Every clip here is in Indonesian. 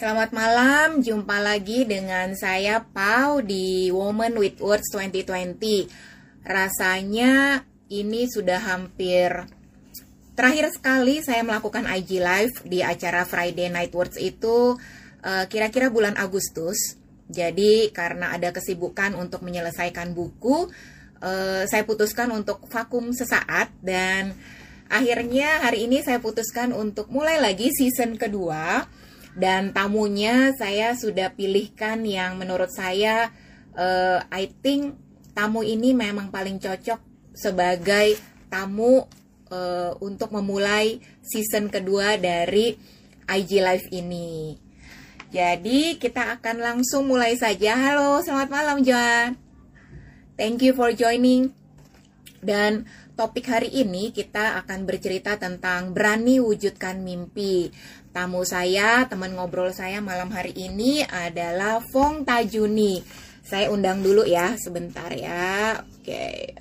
Selamat malam, jumpa lagi dengan saya Pau di Woman with Words 2020. Rasanya ini sudah hampir terakhir sekali saya melakukan IG Live di acara Friday Night Words itu eh, kira-kira bulan Agustus. Jadi karena ada kesibukan untuk menyelesaikan buku, eh, saya putuskan untuk vakum sesaat dan akhirnya hari ini saya putuskan untuk mulai lagi season kedua dan tamunya saya sudah pilihkan yang menurut saya uh, I think tamu ini memang paling cocok sebagai tamu uh, untuk memulai season kedua dari IG Live ini. Jadi kita akan langsung mulai saja. Halo, selamat malam Joan. Thank you for joining. Dan topik hari ini kita akan bercerita tentang berani wujudkan mimpi. Tamu saya, teman ngobrol saya malam hari ini adalah Fong Tajuni. Saya undang dulu ya, sebentar ya. Oke.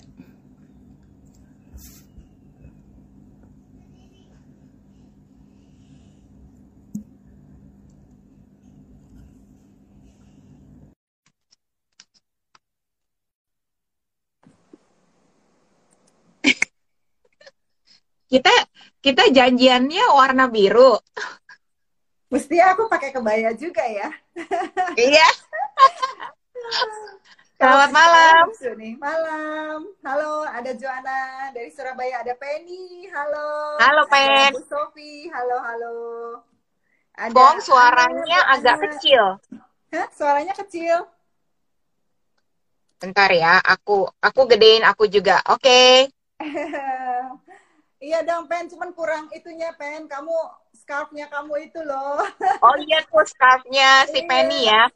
Kita kita janjiannya warna biru. Mesti aku pakai kebaya juga ya. Iya. Selamat malam. Malam. Halo, ada Joanna dari Surabaya, ada Penny. Halo. Halo, Pen. Bu Sofi. Halo, halo. Ada Bong, suaranya Anu, agak kecil. Hah? Suaranya kecil. Bentar ya, aku aku gedein aku juga. Oke. Okay. iya dong, Pen. Cuman kurang itunya, Pen. Kamu scarfnya kamu itu loh. Oh iya tuh scarfnya si iya. Penny ya.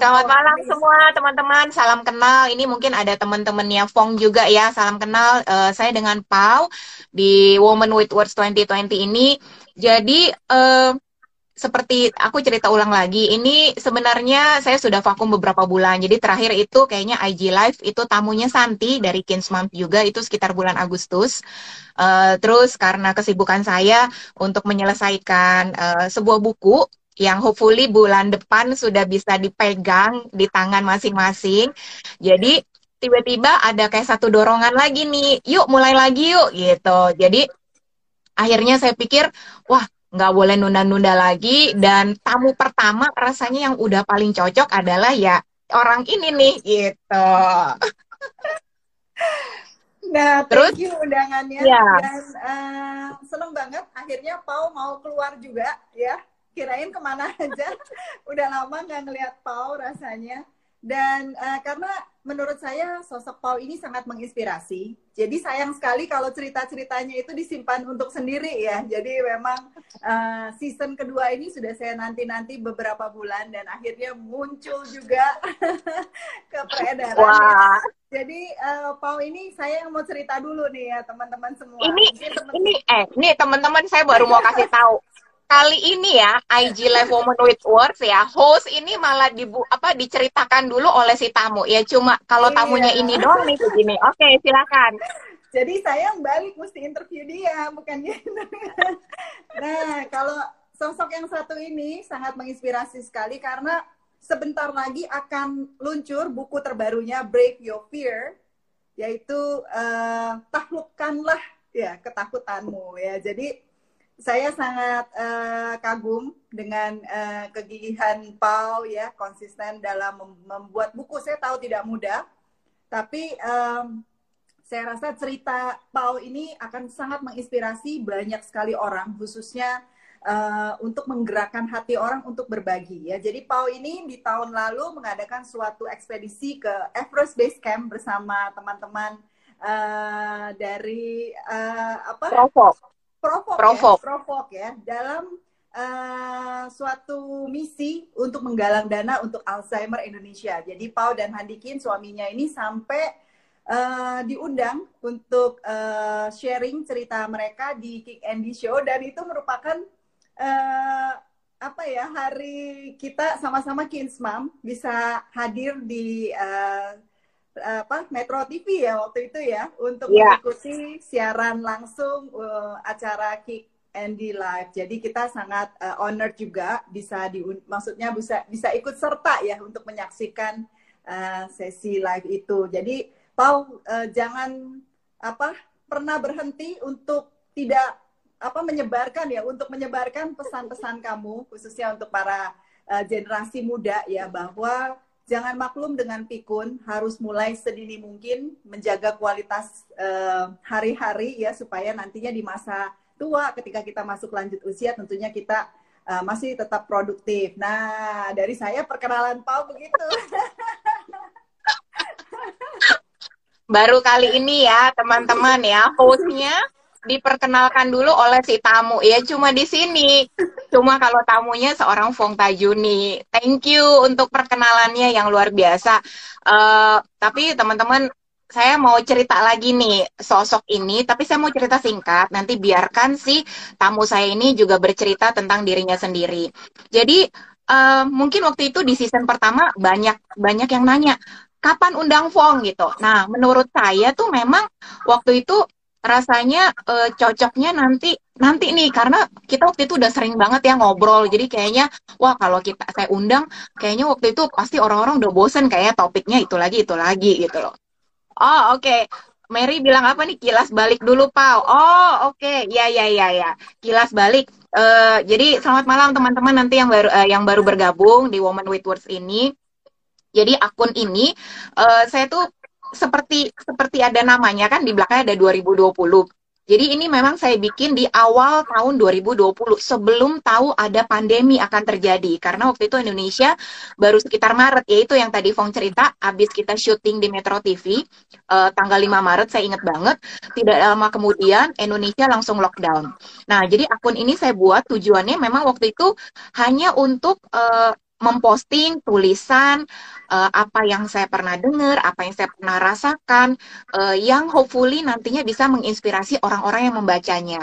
Selamat malam semua teman-teman, salam kenal. Ini mungkin ada teman-temannya Fong juga ya, salam kenal. Uh, saya dengan Pau di Woman with Words 2020 ini. Jadi uh, seperti aku cerita ulang lagi, ini sebenarnya saya sudah vakum beberapa bulan. Jadi terakhir itu kayaknya IG Live itu tamunya Santi dari Kins Month juga itu sekitar bulan Agustus. Uh, terus karena kesibukan saya untuk menyelesaikan uh, sebuah buku yang hopefully bulan depan sudah bisa dipegang di tangan masing-masing. Jadi tiba-tiba ada kayak satu dorongan lagi nih, yuk mulai lagi yuk gitu. Jadi akhirnya saya pikir, wah nggak boleh nunda-nunda lagi dan tamu pertama rasanya yang udah paling cocok adalah ya orang ini nih gitu. Nah, terus you undangannya ya. dan uh, seneng banget akhirnya Pau mau keluar juga ya. Kirain ke mana aja, udah lama nggak ngeliat Pau rasanya. Dan uh, karena menurut saya sosok Pau ini sangat menginspirasi. Jadi sayang sekali kalau cerita-ceritanya itu disimpan untuk sendiri ya. Jadi memang uh, season kedua ini sudah saya nanti-nanti beberapa bulan dan akhirnya muncul juga ke peredaran. Wah. Jadi uh, Pau ini saya yang mau cerita dulu nih ya teman-teman semua. Ini temen -temen... ini eh ini teman-teman saya baru mau kasih tahu kali ini ya IG Live Woman with Words ya host ini malah dibu apa diceritakan dulu oleh si tamu. Ya cuma kalau iya. tamunya ini doang nih begini. Oke okay, silakan. Jadi saya yang balik mesti interview dia bukan gitu nah kalau sosok yang satu ini sangat menginspirasi sekali karena sebentar lagi akan luncur buku terbarunya Break Your Fear yaitu uh, taklukkanlah ya ketakutanmu ya. Jadi saya sangat uh, kagum dengan uh, kegigihan Pau ya konsisten dalam mem membuat buku. Saya tahu tidak mudah, tapi um, saya rasa cerita Pau ini akan sangat menginspirasi banyak sekali orang, khususnya uh, untuk menggerakkan hati orang untuk berbagi ya. Jadi Pau ini di tahun lalu mengadakan suatu ekspedisi ke Everest Base Camp bersama teman-teman uh, dari uh, apa? Provok provok, provok. Ya, provok ya dalam uh, suatu misi untuk menggalang dana untuk Alzheimer Indonesia. Jadi Pau dan Handikin suaminya ini sampai uh, diundang untuk uh, sharing cerita mereka di Kick Andy Show dan itu merupakan uh, apa ya hari kita sama-sama Kinsmam bisa hadir di uh, apa Metro TV ya waktu itu ya untuk yeah. mengikuti siaran langsung uh, acara Kick Andy Live. Jadi kita sangat uh, honored juga bisa di maksudnya bisa bisa ikut serta ya untuk menyaksikan uh, sesi live itu. Jadi Pau uh, jangan apa pernah berhenti untuk tidak apa menyebarkan ya untuk menyebarkan pesan-pesan kamu khususnya untuk para uh, generasi muda ya bahwa jangan maklum dengan pikun harus mulai sedini mungkin menjaga kualitas hari-hari uh, ya supaya nantinya di masa tua, ketika kita masuk lanjut usia tentunya kita uh, masih tetap produktif. Nah, dari saya perkenalan Pau begitu. Baru kali ini ya, teman-teman ya, hostnya diperkenalkan dulu oleh si tamu ya cuma di sini cuma kalau tamunya seorang Fong Tajuni thank you untuk perkenalannya yang luar biasa uh, tapi teman-teman saya mau cerita lagi nih sosok ini, tapi saya mau cerita singkat. Nanti biarkan si tamu saya ini juga bercerita tentang dirinya sendiri. Jadi uh, mungkin waktu itu di season pertama banyak banyak yang nanya kapan undang Fong gitu. Nah menurut saya tuh memang waktu itu rasanya uh, cocoknya nanti nanti nih karena kita waktu itu udah sering banget ya ngobrol jadi kayaknya wah kalau kita saya undang kayaknya waktu itu pasti orang-orang udah bosen kayak topiknya itu lagi itu lagi gitu loh Oh, oke. Okay. Mary bilang apa nih? Kilas balik dulu, Pau. Oh, oke. Okay. Ya, ya, ya, ya. Kilas balik. Uh, jadi selamat malam teman-teman nanti yang baru uh, yang baru bergabung di Woman with Words ini. Jadi akun ini uh, saya tuh seperti seperti ada namanya kan di belakangnya ada 2020. Jadi ini memang saya bikin di awal tahun 2020 sebelum tahu ada pandemi akan terjadi karena waktu itu Indonesia baru sekitar Maret yaitu yang tadi Fong cerita habis kita syuting di Metro TV eh, tanggal 5 Maret saya ingat banget tidak lama kemudian Indonesia langsung lockdown. Nah, jadi akun ini saya buat tujuannya memang waktu itu hanya untuk uh, memposting tulisan uh, apa yang saya pernah dengar, apa yang saya pernah rasakan, uh, yang hopefully nantinya bisa menginspirasi orang-orang yang membacanya,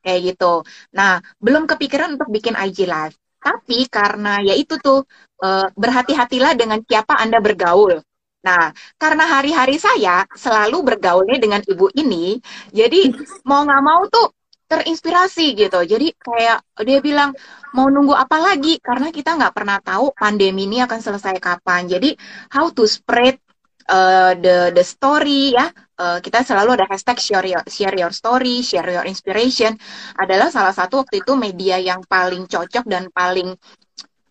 kayak gitu. Nah, belum kepikiran untuk bikin IG live, tapi karena ya itu tuh uh, berhati-hatilah dengan siapa anda bergaul. Nah, karena hari-hari saya selalu bergaulnya dengan ibu ini, jadi mau nggak mau tuh terinspirasi gitu. Jadi kayak dia bilang mau nunggu apa lagi karena kita nggak pernah tahu pandemi ini akan selesai kapan. Jadi how to spread uh, the the story ya. Uh, kita selalu ada hashtag share your, share your story, share your inspiration adalah salah satu waktu itu media yang paling cocok dan paling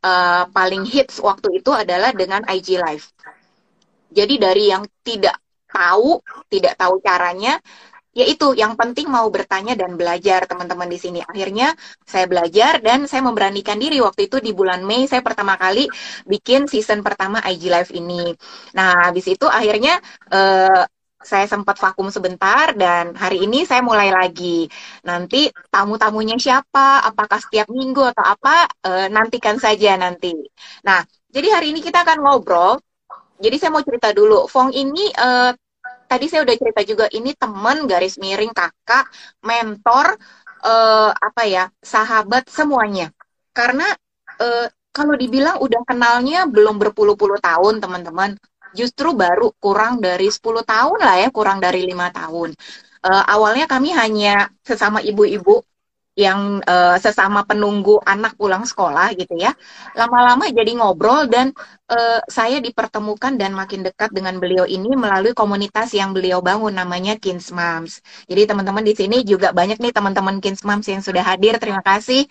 uh, paling hits waktu itu adalah dengan IG Live. Jadi dari yang tidak tahu, tidak tahu caranya, yaitu yang penting mau bertanya dan belajar teman-teman di sini. Akhirnya saya belajar dan saya memberanikan diri waktu itu di bulan Mei saya pertama kali bikin season pertama IG Live ini. Nah, habis itu akhirnya uh, saya sempat vakum sebentar dan hari ini saya mulai lagi. Nanti tamu-tamunya siapa, apakah setiap minggu atau apa, uh, nantikan saja nanti. Nah, jadi hari ini kita akan ngobrol. Jadi saya mau cerita dulu, Fong ini uh, tadi saya udah cerita juga ini temen garis miring kakak mentor uh, apa ya sahabat semuanya. Karena uh, kalau dibilang udah kenalnya belum berpuluh-puluh tahun teman-teman justru baru kurang dari 10 tahun lah ya kurang dari lima tahun. Uh, awalnya kami hanya sesama ibu-ibu yang uh, sesama penunggu anak pulang sekolah gitu ya. Lama-lama jadi ngobrol dan uh, saya dipertemukan dan makin dekat dengan beliau ini melalui komunitas yang beliau bangun namanya Kins Moms. Jadi teman-teman di sini juga banyak nih teman-teman Kins Moms yang sudah hadir. Terima kasih.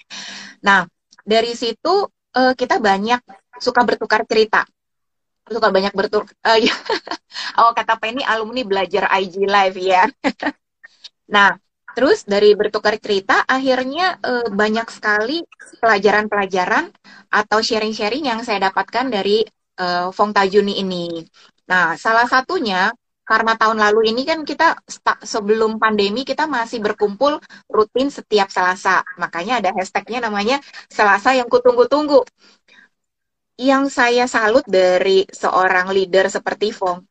Nah, dari situ uh, kita banyak suka bertukar cerita suka banyak bertukar uh, oh kata Penny alumni belajar IG live ya nah Terus dari bertukar cerita, akhirnya e, banyak sekali pelajaran-pelajaran atau sharing-sharing yang saya dapatkan dari e, Fong Tajuni ini. Nah, salah satunya karena tahun lalu ini kan kita sebelum pandemi kita masih berkumpul rutin setiap Selasa. Makanya ada hashtagnya namanya Selasa yang kutunggu-tunggu. Yang saya salut dari seorang leader seperti Fong,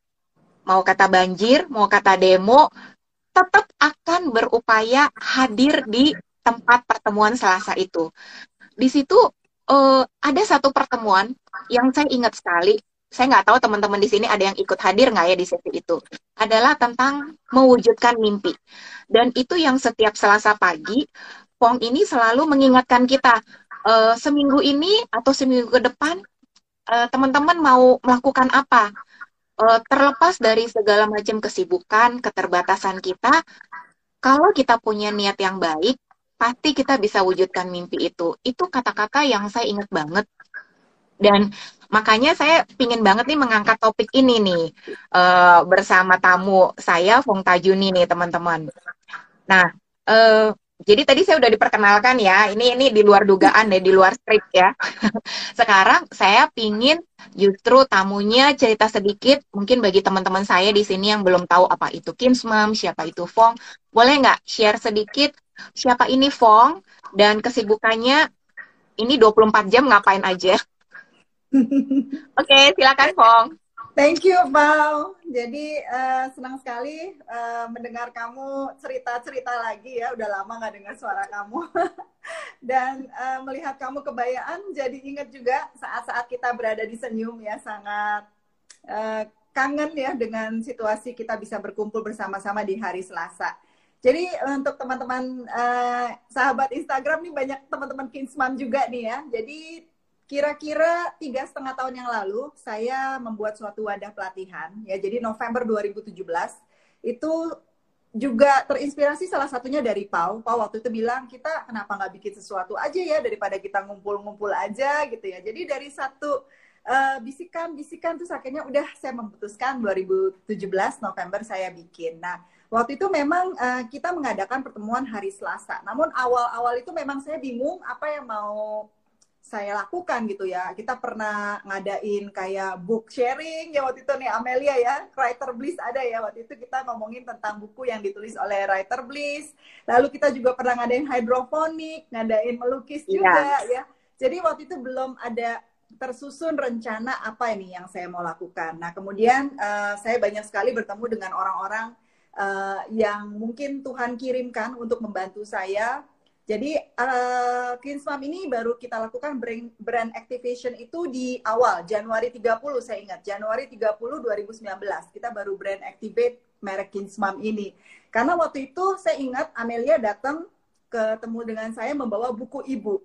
mau kata banjir, mau kata demo, tetap akan berupaya hadir di tempat pertemuan Selasa itu. Di situ uh, ada satu pertemuan yang saya ingat sekali. Saya nggak tahu teman-teman di sini ada yang ikut hadir nggak ya di sesi itu. Adalah tentang mewujudkan mimpi. Dan itu yang setiap Selasa pagi Fong ini selalu mengingatkan kita uh, seminggu ini atau seminggu ke depan uh, teman-teman mau melakukan apa? Uh, terlepas dari segala macam kesibukan, keterbatasan kita, kalau kita punya niat yang baik, pasti kita bisa wujudkan mimpi itu. Itu kata-kata yang saya ingat banget. Dan makanya saya pingin banget nih mengangkat topik ini nih uh, bersama tamu saya Fong Tajuni nih teman-teman. Nah, uh, jadi tadi saya udah diperkenalkan ya, ini ini di luar dugaan deh, di luar script ya. Sekarang saya pingin justru tamunya cerita sedikit, mungkin bagi teman-teman saya di sini yang belum tahu apa itu Kinsmam, siapa itu Fong, boleh nggak share sedikit siapa ini Fong dan kesibukannya ini 24 jam ngapain aja? Oke, okay, silakan Fong. Thank you, Val. Jadi uh, senang sekali uh, mendengar kamu cerita-cerita lagi ya. Udah lama nggak dengar suara kamu. Dan uh, melihat kamu kebayaan, jadi ingat juga saat-saat kita berada di senyum ya, sangat uh, kangen ya dengan situasi kita bisa berkumpul bersama-sama di hari Selasa. Jadi untuk teman-teman uh, sahabat Instagram nih banyak teman-teman Kinsman juga nih ya. Jadi kira-kira tiga setengah tahun yang lalu saya membuat suatu wadah pelatihan ya. Jadi November 2017 itu juga terinspirasi salah satunya dari Pau. Pau waktu itu bilang kita kenapa nggak bikin sesuatu aja ya daripada kita ngumpul-ngumpul aja gitu ya. Jadi dari satu bisikan-bisikan uh, terus akhirnya udah saya memutuskan 2017 November saya bikin. Nah Waktu itu memang uh, kita mengadakan pertemuan hari Selasa. Namun awal-awal itu memang saya bingung apa yang mau saya lakukan gitu ya. Kita pernah ngadain kayak book sharing ya waktu itu nih Amelia ya, Writer Bliss ada ya waktu itu kita ngomongin tentang buku yang ditulis oleh Writer Bliss. Lalu kita juga pernah ngadain hidroponik, ngadain melukis iya. juga ya. Jadi waktu itu belum ada tersusun rencana apa ini yang saya mau lakukan. Nah kemudian uh, saya banyak sekali bertemu dengan orang-orang uh, yang mungkin Tuhan kirimkan untuk membantu saya. Jadi uh, Clean ini baru kita lakukan brand, brand activation itu di awal Januari 30 saya ingat Januari 30 2019 kita baru brand activate merek Clean ini. Karena waktu itu saya ingat Amelia datang ketemu dengan saya membawa buku ibu.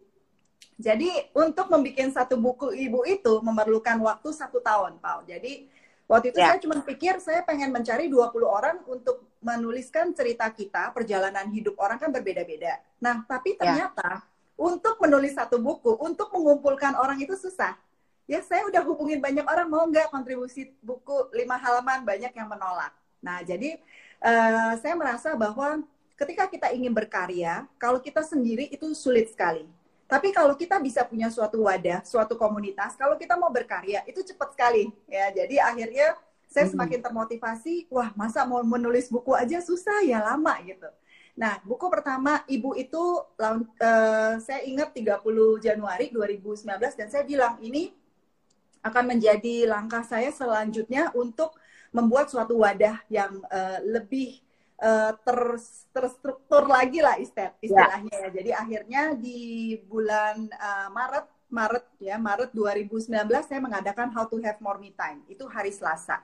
Jadi untuk membuat satu buku ibu itu memerlukan waktu satu tahun, Pak. Jadi Waktu itu yeah. saya cuma pikir saya pengen mencari 20 orang untuk menuliskan cerita kita, perjalanan hidup orang kan berbeda-beda. Nah, tapi ya. ternyata yeah. untuk menulis satu buku, untuk mengumpulkan orang itu susah. Ya, saya udah hubungin banyak orang mau nggak kontribusi buku lima halaman, banyak yang menolak. Nah, jadi uh, saya merasa bahwa ketika kita ingin berkarya, kalau kita sendiri itu sulit sekali. Tapi kalau kita bisa punya suatu wadah, suatu komunitas, kalau kita mau berkarya itu cepat sekali ya. Jadi akhirnya saya semakin termotivasi, wah masa mau menulis buku aja susah ya lama gitu. Nah, buku pertama Ibu itu uh, saya ingat 30 Januari 2019 dan saya bilang ini akan menjadi langkah saya selanjutnya untuk membuat suatu wadah yang uh, lebih uh, ter, terstruktur lagi lah ya. istilahnya ya. Jadi akhirnya di bulan uh, Maret Maret ya Maret 2019 saya mengadakan How to Have More Me Time itu hari Selasa.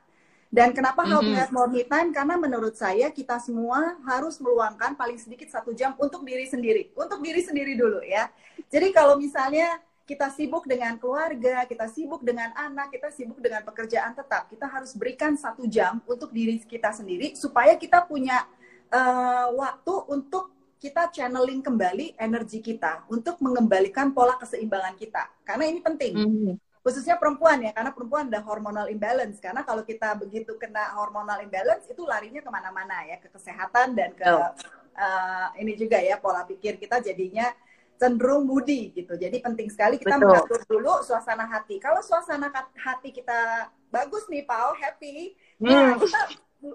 Dan kenapa mm -hmm. How to. Have More Me Time? Karena menurut saya kita semua harus meluangkan paling sedikit satu jam untuk diri sendiri, untuk diri sendiri dulu ya. Jadi kalau misalnya kita sibuk dengan keluarga, kita sibuk dengan anak, kita sibuk dengan pekerjaan tetap. Kita harus berikan satu jam untuk diri kita sendiri supaya kita punya uh, waktu untuk kita channeling kembali energi kita untuk mengembalikan pola keseimbangan kita. Karena ini penting. Mm -hmm. Khususnya perempuan ya, karena perempuan ada hormonal imbalance. Karena kalau kita begitu kena hormonal imbalance, itu larinya ke mana-mana ya, ke kesehatan dan ke oh. uh, ini juga ya, pola pikir kita jadinya cenderung moody gitu. Jadi penting sekali kita Betul. mengatur dulu suasana hati. Kalau suasana hati kita bagus nih, Pau, happy, hmm. ya kita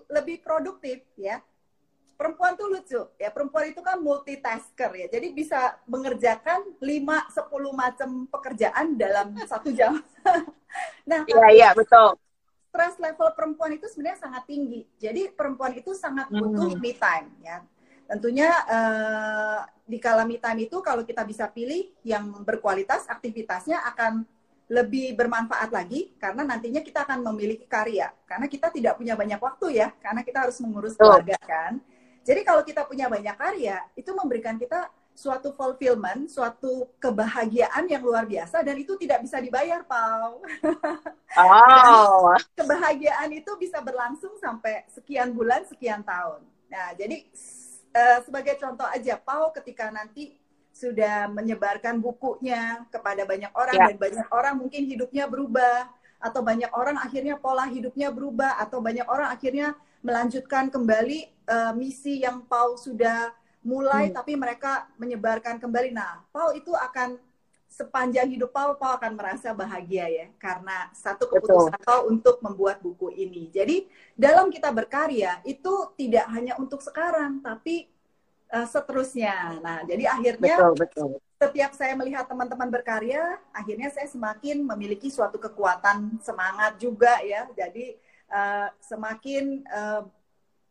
lebih produktif ya. Perempuan tuh lucu ya. Perempuan itu kan multitasker ya. Jadi bisa mengerjakan 5 10 macam pekerjaan dalam satu jam. nah, iya iya betul. Stress level perempuan itu sebenarnya sangat tinggi. Jadi perempuan itu sangat butuh hmm. me time ya Tentunya uh, di kala me time itu kalau kita bisa pilih yang berkualitas, aktivitasnya akan lebih bermanfaat lagi karena nantinya kita akan memiliki karya. Karena kita tidak punya banyak waktu ya, karena kita harus mengurus keluarga kan. Jadi kalau kita punya banyak karya, itu memberikan kita suatu fulfillment, suatu kebahagiaan yang luar biasa dan itu tidak bisa dibayar, Pau. Oh. kebahagiaan itu bisa berlangsung sampai sekian bulan, sekian tahun. Nah, jadi uh, sebagai contoh aja, Pau ketika nanti sudah menyebarkan bukunya kepada banyak orang ya. dan banyak orang mungkin hidupnya berubah atau banyak orang akhirnya pola hidupnya berubah atau banyak orang akhirnya melanjutkan kembali uh, misi yang Paul sudah mulai hmm. tapi mereka menyebarkan kembali. Nah, Paul itu akan sepanjang hidup Paul, Paul akan merasa bahagia ya karena satu keputusan Betul. Paul untuk membuat buku ini. Jadi dalam kita berkarya itu tidak hanya untuk sekarang tapi uh, seterusnya. Nah, jadi akhirnya betul, betul. setiap saya melihat teman-teman berkarya, akhirnya saya semakin memiliki suatu kekuatan semangat juga ya. Jadi uh, semakin uh,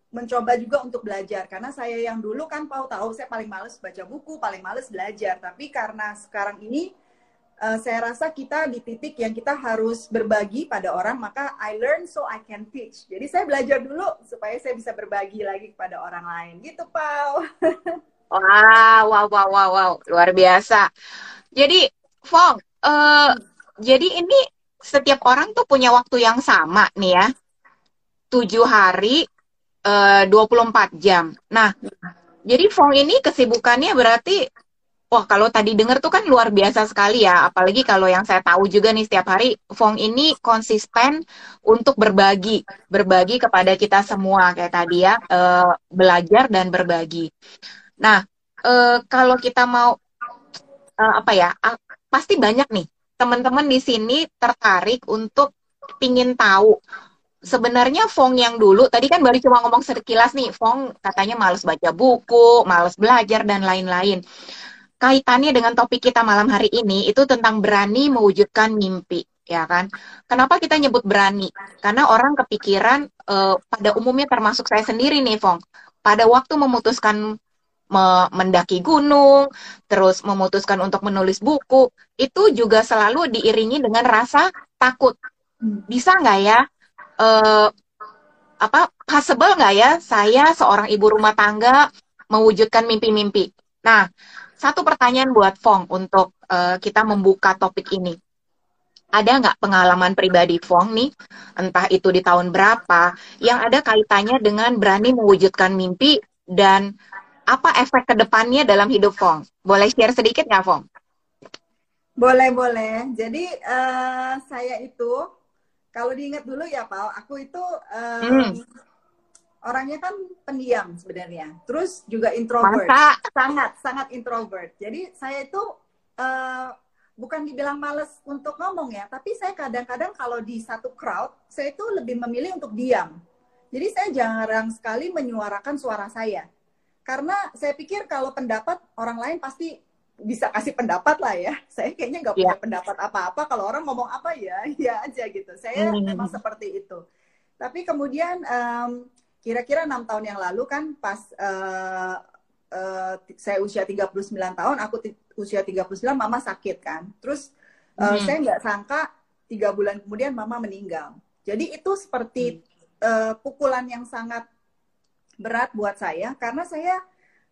mencoba juga untuk belajar karena saya yang dulu kan Pau tahu saya paling males baca buku, paling males belajar. Tapi karena sekarang ini uh, saya rasa kita di titik yang kita harus berbagi pada orang, maka I learn so I can teach. Jadi saya belajar dulu supaya saya bisa berbagi lagi kepada orang lain. Gitu, Pau. wow, wow, wow, wow, wow, luar biasa. Jadi, Fong, uh, jadi ini setiap orang tuh punya waktu yang sama nih ya. Tujuh hari uh, 24 jam. Nah, jadi Fong ini kesibukannya berarti Wah, kalau tadi dengar tuh kan luar biasa sekali ya. Apalagi kalau yang saya tahu juga nih setiap hari, Fong ini konsisten untuk berbagi, berbagi kepada kita semua kayak tadi ya, uh, belajar dan berbagi. Nah, uh, kalau kita mau uh, apa ya, uh, pasti banyak nih teman-teman di sini tertarik untuk pingin tahu sebenarnya Fong yang dulu tadi kan baru cuma ngomong sekilas nih Fong katanya males baca buku, males belajar dan lain-lain. Kaitannya dengan topik kita malam hari ini itu tentang berani mewujudkan mimpi, ya kan? Kenapa kita nyebut berani? Karena orang kepikiran uh, pada umumnya termasuk saya sendiri nih Fong. Pada waktu memutuskan me mendaki gunung, terus memutuskan untuk menulis buku, itu juga selalu diiringi dengan rasa takut. Bisa nggak ya uh, apa possible nggak ya saya seorang ibu rumah tangga mewujudkan mimpi-mimpi? Nah, satu pertanyaan buat Fong untuk uh, kita membuka topik ini. Ada nggak pengalaman pribadi Fong nih, entah itu di tahun berapa, yang ada kaitannya dengan berani mewujudkan mimpi dan apa efek ke depannya dalam hidup Fong? Boleh share sedikit nggak Fong? Boleh, boleh. Jadi uh, saya itu kalau diingat dulu ya Pak, aku itu um, hmm. orangnya kan pendiam sebenarnya. Terus juga introvert. Masa? Sangat, sangat introvert. Jadi saya itu uh, bukan dibilang males untuk ngomong ya, tapi saya kadang-kadang kalau di satu crowd, saya itu lebih memilih untuk diam. Jadi saya jarang sekali menyuarakan suara saya. Karena saya pikir kalau pendapat orang lain pasti bisa kasih pendapat lah ya. Saya kayaknya nggak punya yeah. pendapat apa-apa. Kalau orang ngomong apa ya, ya aja gitu. Saya mm. memang seperti itu. Tapi kemudian um, kira-kira enam tahun yang lalu kan pas uh, uh, saya usia 39 tahun, aku usia 39, mama sakit kan. Terus uh, mm. saya nggak sangka tiga bulan kemudian mama meninggal. Jadi itu seperti mm. uh, pukulan yang sangat berat buat saya karena saya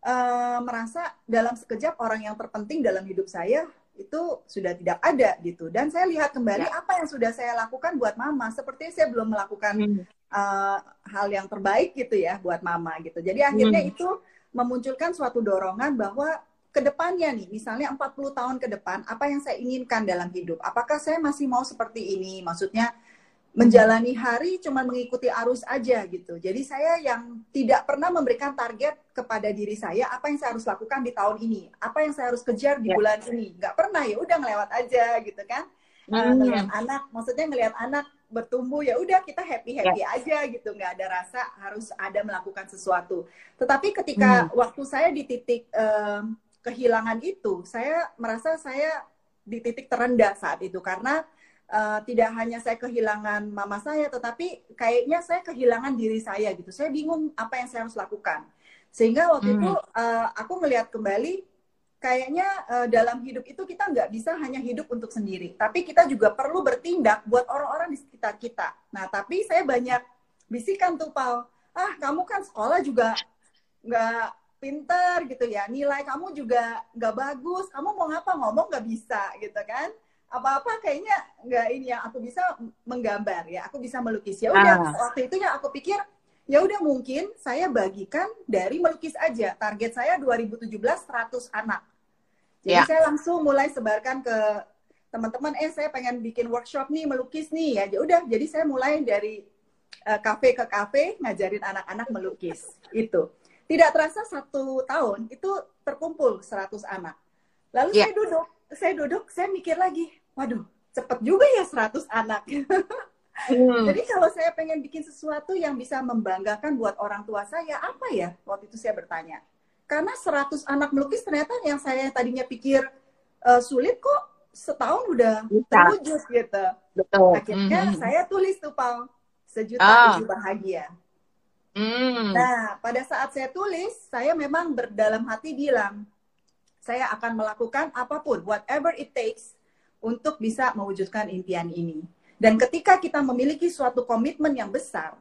uh, merasa dalam sekejap orang yang terpenting dalam hidup saya itu sudah tidak ada gitu dan saya lihat kembali ya. apa yang sudah saya lakukan buat mama seperti saya belum melakukan hmm. uh, hal yang terbaik gitu ya buat mama gitu jadi akhirnya hmm. itu memunculkan suatu dorongan bahwa ke depannya nih misalnya 40 tahun ke depan apa yang saya inginkan dalam hidup apakah saya masih mau seperti ini maksudnya menjalani hari cuma mengikuti arus aja gitu. Jadi saya yang tidak pernah memberikan target kepada diri saya apa yang saya harus lakukan di tahun ini, apa yang saya harus kejar di ya. bulan ini. Nggak pernah ya, udah ngelewat aja gitu kan. Uh, hmm. ngelihat anak, maksudnya ngelihat anak bertumbuh ya udah kita happy happy ya. aja gitu, nggak ada rasa harus ada melakukan sesuatu. Tetapi ketika hmm. waktu saya di titik uh, kehilangan itu, saya merasa saya di titik terendah saat itu karena uh, tidak hanya saya kehilangan mama saya, tetapi kayaknya saya kehilangan diri saya gitu. Saya bingung apa yang saya harus lakukan. Sehingga waktu hmm. itu uh, aku melihat kembali, kayaknya uh, dalam hidup itu kita nggak bisa hanya hidup untuk sendiri, tapi kita juga perlu bertindak buat orang-orang di sekitar kita. Nah, tapi saya banyak bisikan tuh, Pal. Ah, kamu kan sekolah juga nggak pinter gitu ya nilai kamu juga nggak bagus kamu mau ngapa ngomong nggak bisa gitu kan apa-apa kayaknya nggak ini yang aku bisa menggambar ya aku bisa melukis. Ya udah Ah. waktu itu ya aku pikir ya udah mungkin saya bagikan dari melukis aja. Target saya 2017 100 anak. Jadi Ya. saya langsung mulai sebarkan ke teman-teman eh saya pengen bikin workshop nih melukis nih. Ya ya udah jadi saya mulai dari eh, kafe ke kafe ngajarin anak-anak melukis itu tidak terasa satu tahun itu terkumpul 100 anak. Lalu Ya. saya duduk saya duduk saya mikir lagi waduh cepet juga ya 100 anak Hmm. jadi kalau saya pengen bikin sesuatu yang bisa membanggakan buat orang tua saya apa ya waktu itu saya bertanya karena 100 anak melukis ternyata yang saya tadinya pikir eh, sulit kok setahun udah terwujud gitu Betul. akhirnya Mhm. saya tulis tuh Pal sejuta ibu bahagia Hmm. Nah, pada saat saya tulis, saya memang berdalam hati bilang, saya akan melakukan apa pun, whatever it takes, untuk bisa mewujudkan impian ini. Dan ketika kita memiliki suatu komitmen yang besar,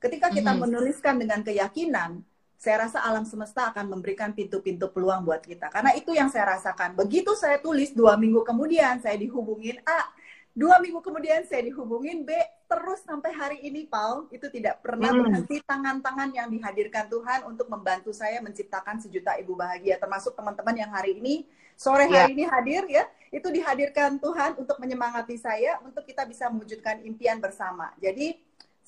ketika kita Mhm. menuliskan dengan keyakinan, saya rasa alam semesta akan memberikan pintu-pintu peluang buat kita. Karena itu yang saya rasakan. Begitu saya tulis, dua minggu kemudian saya dihubungin A, dua minggu kemudian saya dihubungin B, terus sampai hari ini, Paul, itu tidak pernah Hmm. berhenti tangan-tangan yang dihadirkan Tuhan untuk membantu saya menciptakan sejuta ibu bahagia, termasuk teman-teman yang hari ini, sore hari ini hadir ya, itu dihadirkan Tuhan untuk menyemangati saya, untuk kita bisa mewujudkan impian bersama. Jadi,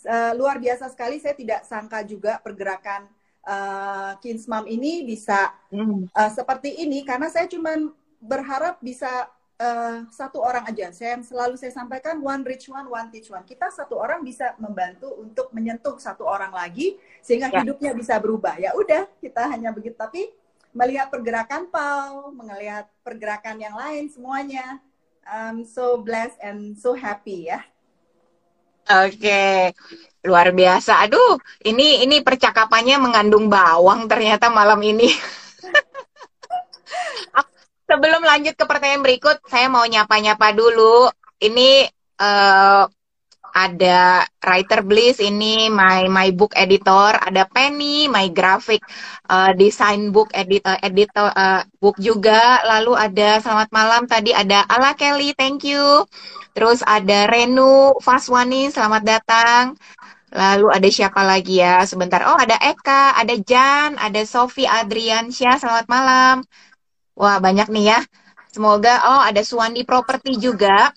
eh, luar biasa sekali, saya tidak sangka juga pergerakan eh, Kins Mom ini bisa Hmm. uh, seperti ini karena saya cuman berharap bisa uh, satu orang aja. Saya yang selalu saya sampaikan one rich one, one teach one. Kita satu orang bisa membantu untuk menyentuh satu orang lagi sehingga Ya. hidupnya bisa berubah. Ya udah, kita hanya begitu. Tapi melihat pergerakan Paul, melihat pergerakan yang lain semuanya, I'm so blessed and so happy ya. Oke, luar biasa. Aduh, ini ini percakapannya mengandung bawang ternyata malam ini. Sebelum lanjut ke pertanyaan berikut, saya mau nyapa-nyapa dulu. Ini eh, ada writer bliss ini my my book editor, ada Penny, my graphic eh, design book editor editor eh, book juga. Lalu ada selamat malam tadi ada Ala Kelly, thank you. Terus ada Renu Faswani, selamat datang. Lalu ada siapa lagi ya? Sebentar. Oh, ada Eka, ada Jan, ada Sofi Adriansyah, selamat malam. Wah, banyak nih ya. Semoga, oh ada Suwandi Property juga.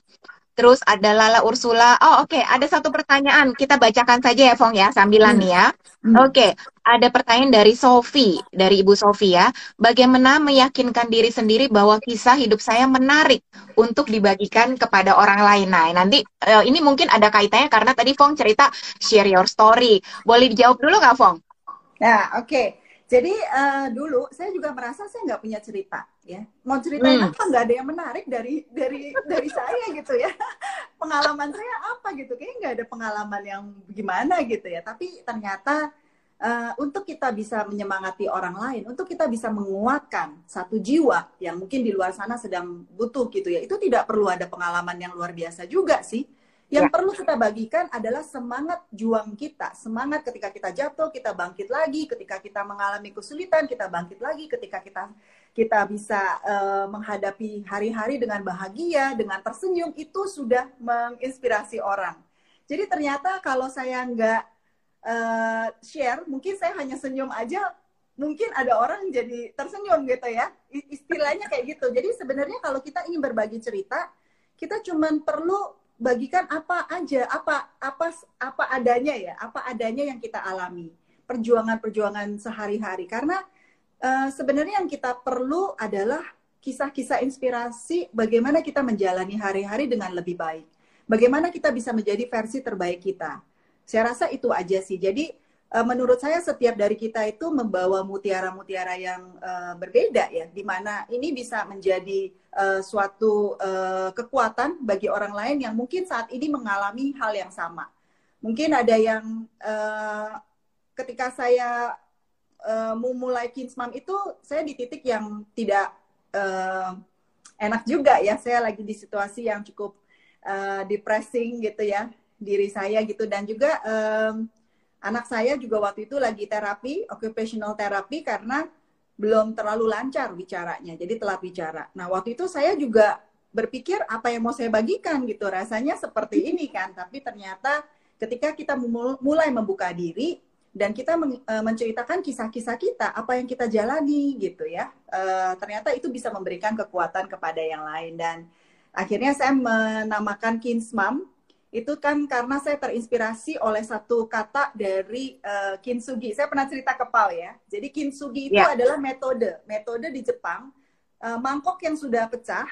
Terus ada Lala Ursula. Oh, oke. Ada satu pertanyaan. Kita bacakan saja ya, Fong ya, sambilan Hmm. nih ya. Hmm. Oke, ada pertanyaan dari Sofi, dari Ibu Sofi ya. Bagaimana meyakinkan diri sendiri bahwa kisah hidup saya menarik untuk dibagikan kepada orang lain? Nah, nanti eh, ini mungkin ada kaitannya karena tadi Fong cerita share your story. Boleh dijawab dulu nggak, Fong? Nah, oke. Jadi eh, dulu saya juga merasa saya nggak punya cerita, ya. Mau ceritain Hmm. apa? Nggak ada yang menarik dari dari dari saya gitu ya. Pengalaman saya apa gitu? Kayaknya nggak ada pengalaman yang gimana gitu ya. Tapi ternyata eh, untuk kita bisa menyemangati orang lain, untuk kita bisa menguatkan satu jiwa yang mungkin di luar sana sedang butuh gitu ya, itu tidak perlu ada pengalaman yang luar biasa juga sih. Yang Ya. perlu kita bagikan adalah semangat juang kita. Semangat ketika kita jatuh, kita bangkit lagi. Ketika kita mengalami kesulitan, kita bangkit lagi. Ketika kita kita bisa eh, menghadapi hari-hari dengan bahagia, dengan tersenyum, itu sudah menginspirasi orang. Jadi ternyata kalau saya nggak eh, share, mungkin saya hanya senyum aja, mungkin ada orang jadi tersenyum gitu ya. Istilahnya kayak gitu. Jadi sebenarnya kalau kita ingin berbagi cerita, kita cuman perlu bagikan apa aja, apa apa apa adanya ya, apa adanya yang kita alami, perjuangan-perjuangan sehari-hari. Karena eh, sebenarnya yang kita perlu adalah kisah-kisah inspirasi bagaimana kita menjalani hari-hari dengan lebih baik. Bagaimana kita bisa menjadi versi terbaik kita. Saya rasa itu aja sih. Jadi eh, menurut saya setiap dari kita itu membawa mutiara-mutiara yang eh, berbeda ya, di mana ini bisa menjadi eh, suatu eh, kekuatan bagi orang lain yang mungkin saat ini mengalami hal yang sama. Mungkin ada yang eh, ketika saya eh, memulai Kinsmam itu saya di titik yang tidak eh, enak juga ya. Saya lagi di situasi yang cukup eh, depressing gitu ya diri saya gitu dan juga em, anak saya juga waktu itu lagi terapi occupational therapy karena belum terlalu lancar bicaranya, jadi telat bicara. Nah, waktu itu saya juga berpikir apa yang mau saya bagikan gitu. Rasanya seperti ini kan, tapi ternyata ketika kita mulai membuka diri dan kita e, menceritakan kisah-kisah kita, apa yang kita jalani gitu ya. Uh, ternyata itu bisa memberikan kekuatan kepada yang lain dan akhirnya saya menamakan Kinsmam itu kan karena saya terinspirasi oleh satu kata dari uh, kintsugi. Saya pernah cerita ke Pau ya. Jadi kintsugi itu yeah. adalah metode, metode di Jepang uh, mangkok yang sudah pecah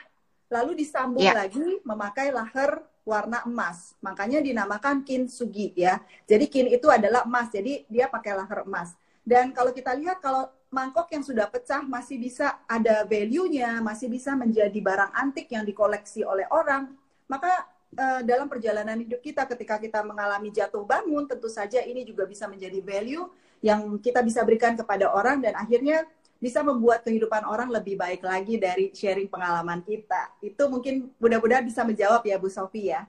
lalu disambung yeah. lagi memakai laher warna emas. Makanya dinamakan kintsugi ya. Jadi kin itu adalah emas. Jadi dia pakai laher emas. Dan kalau kita lihat kalau mangkok yang sudah pecah masih bisa ada value-nya, masih bisa menjadi barang antik yang dikoleksi oleh orang, maka uh, dalam perjalanan hidup kita ketika kita mengalami jatuh bangun tentu saja ini juga bisa menjadi value yang kita bisa berikan kepada orang dan akhirnya bisa membuat kehidupan orang lebih baik lagi dari sharing pengalaman kita. Itu mungkin mudah-mudahan bisa menjawab ya Bu Sofi ya.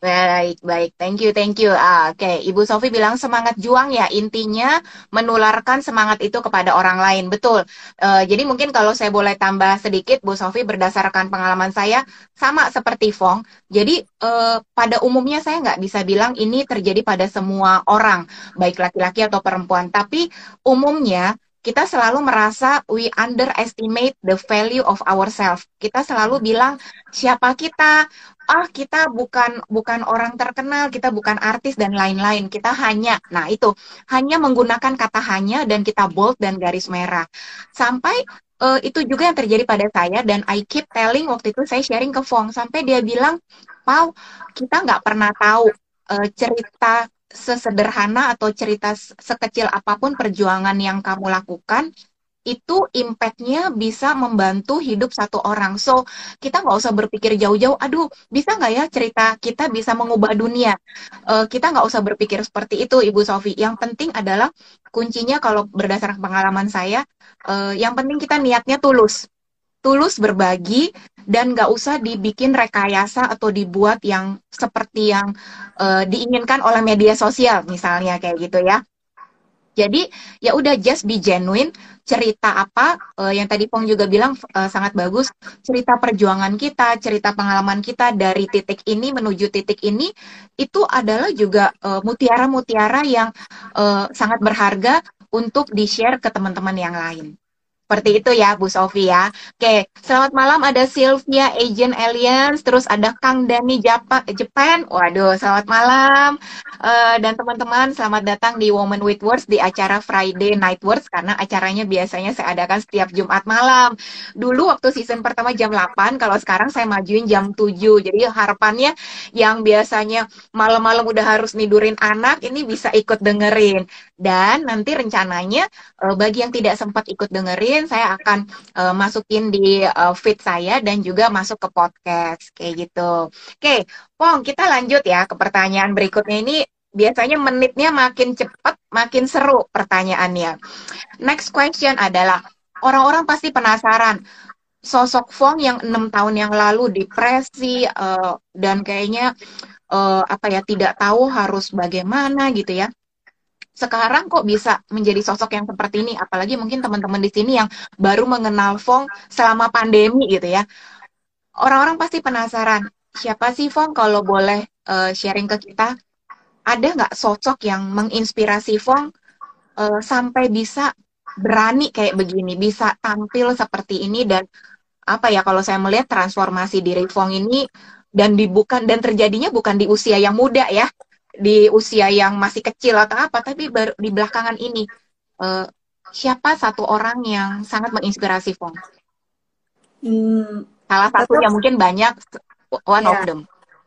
Baik, baik. Thank you, thank you. Ah, Oke, okay. Ibu Sofi bilang semangat juang ya. Intinya menularkan semangat itu kepada orang lain. Betul. Uh, jadi mungkin kalau saya boleh tambah sedikit, Bu Sofi berdasarkan pengalaman saya, sama seperti Fong. Jadi uh, pada umumnya saya nggak bisa bilang ini terjadi pada semua orang, baik laki-laki atau perempuan. Tapi umumnya kita selalu merasa we underestimate the value of ourselves. Kita selalu bilang siapa kita, ah kita bukan bukan orang terkenal, kita bukan artis dan lain-lain. Kita hanya, nah itu hanya menggunakan kata hanya dan kita bold dan garis merah. Sampai uh, itu juga yang terjadi pada saya dan I keep telling waktu itu saya sharing ke Fong sampai dia bilang, Pau kita nggak pernah tahu uh, cerita sesederhana atau cerita sekecil apa pun perjuangan yang kamu lakukan, itu impact-nya bisa membantu hidup satu orang. So, kita nggak usah berpikir jauh-jauh, aduh, bisa nggak ya cerita kita bisa mengubah dunia? Uh, kita nggak usah berpikir seperti itu, Ibu Sofi. Yang penting adalah kuncinya kalau berdasarkan pengalaman saya, uh, yang penting kita niatnya tulus tulus berbagi dan nggak usah dibikin rekayasa atau dibuat yang seperti yang uh, diinginkan oleh media sosial misalnya kayak gitu ya. Jadi ya udah just be genuine, cerita apa uh, yang tadi Pong juga bilang uh, sangat bagus, cerita perjuangan kita, cerita pengalaman kita dari titik ini menuju titik ini itu adalah juga mutiara-mutiara uh, yang uh, sangat berharga untuk di-share ke teman-teman yang lain. Seperti itu ya Bu Sofi ya. Oke, selamat malam ada Sylvia Agent Alliance, terus ada Kang Dani Japan. Waduh, selamat malam. Uh, dan teman-teman, selamat datang di Woman with Words di acara Friday Night Words karena acaranya biasanya saya adakan setiap Jumat malam. Dulu waktu season pertama jam 8, kalau sekarang saya majuin jam 7. Jadi harapannya yang biasanya malam-malam udah harus nidurin anak ini bisa ikut dengerin. Dan nanti rencananya uh, bagi yang tidak sempat ikut dengerin saya akan uh, masukin di uh, feed saya dan juga masuk ke podcast kayak gitu. Oke, Pong, kita lanjut ya ke pertanyaan berikutnya ini biasanya menitnya makin cepat makin seru pertanyaannya. Next question adalah orang-orang pasti penasaran sosok Fong yang enam tahun yang lalu depresi uh, dan kayaknya uh, apa ya tidak tahu harus bagaimana gitu ya sekarang kok bisa menjadi sosok yang seperti ini? Apalagi mungkin teman-teman di sini yang baru mengenal Fong selama pandemi gitu ya. Orang-orang pasti penasaran siapa sih Fong? Kalau boleh uh, sharing ke kita ada nggak sosok yang menginspirasi Fong uh, sampai bisa berani kayak begini bisa tampil seperti ini dan apa ya kalau saya melihat transformasi diri Fong ini dan dibukan dan terjadinya bukan di usia yang muda ya di usia yang masih kecil atau apa, tapi baru di belakangan ini uh, siapa satu orang yang sangat menginspirasi Fong? Hmm, Salah satu yang mungkin banyak, one ya, of them.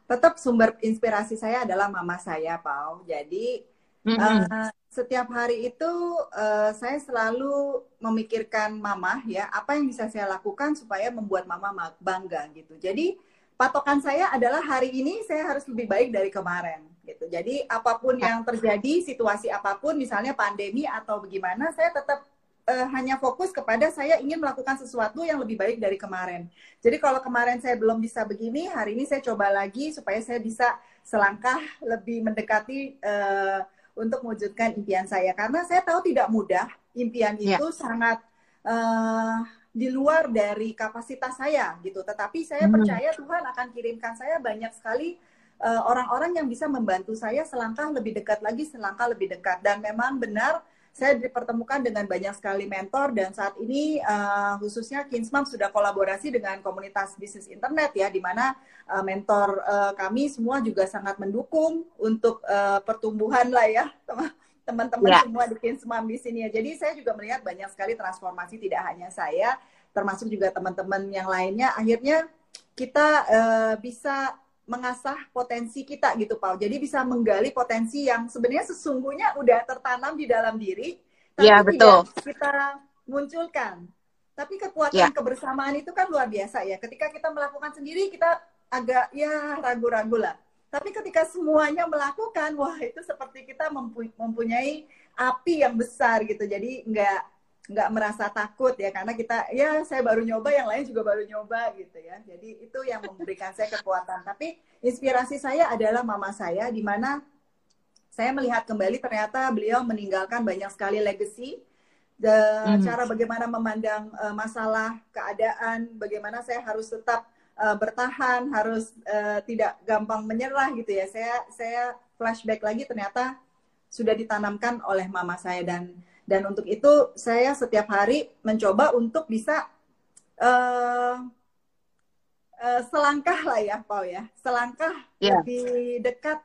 Tetap sumber inspirasi saya adalah mama saya, Pau. Jadi mm -hmm. uh, setiap hari itu uh, saya selalu memikirkan mama ya, apa yang bisa saya lakukan supaya membuat mama bangga gitu. Jadi patokan saya adalah hari ini saya harus lebih baik dari kemarin gitu. Jadi apa pun yang terjadi, situasi apa pun, misalnya pandemi atau bagaimana, saya tetap uh, hanya fokus kepada saya ingin melakukan sesuatu yang lebih baik dari kemarin. Jadi kalau kemarin saya belum bisa begini, hari ini saya coba lagi supaya saya bisa selangkah lebih mendekati uh, untuk mewujudkan impian saya karena saya tahu tidak mudah impian Ya. itu sangat eh, di luar dari kapasitas saya gitu. Tetapi saya Hmm. percaya Tuhan akan kirimkan saya banyak sekali eh, orang-orang yang bisa membantu saya selangkah lebih dekat lagi selangkah lebih dekat. Dan memang benar saya dipertemukan dengan banyak sekali mentor dan saat ini eh, khususnya Kinsmam sudah kolaborasi dengan komunitas bisnis internet ya di mana eh, mentor eh, kami semua juga sangat mendukung untuk eh, pertumbuhan lah ya teman-teman Ya. semua di Kinsmam di sini ya. Jadi saya juga melihat banyak sekali transformasi tidak hanya saya termasuk juga teman-teman yang lainnya akhirnya kita eh, bisa mengasah potensi kita gitu Pak. Jadi bisa menggali potensi yang sebenarnya sesungguhnya udah tertanam di dalam diri tapi Iya, betul. tidak kita munculkan. Tapi kekuatan Ya. kebersamaan itu kan luar biasa ya. Ketika kita melakukan sendiri kita agak ya ragu-ragu lah. Tapi ketika semuanya melakukan, wah itu seperti kita mempu- mempunyai api yang besar gitu. Jadi nggak nggak merasa takut ya karena kita ya saya baru nyoba yang lain juga baru nyoba gitu ya jadi itu yang memberikan saya kekuatan tapi inspirasi saya adalah mama saya di mana saya melihat kembali ternyata beliau meninggalkan banyak sekali legacy The- Hmm. cara bagaimana memandang uh, masalah keadaan bagaimana saya harus tetap uh, bertahan harus uh, tidak gampang menyerah gitu ya. Saya saya flashback lagi ternyata sudah ditanamkan oleh mama saya dan dan untuk itu saya setiap hari mencoba untuk bisa uh, uh, selangkah lah ya Pau ya. Selangkah Ya. lebih dekat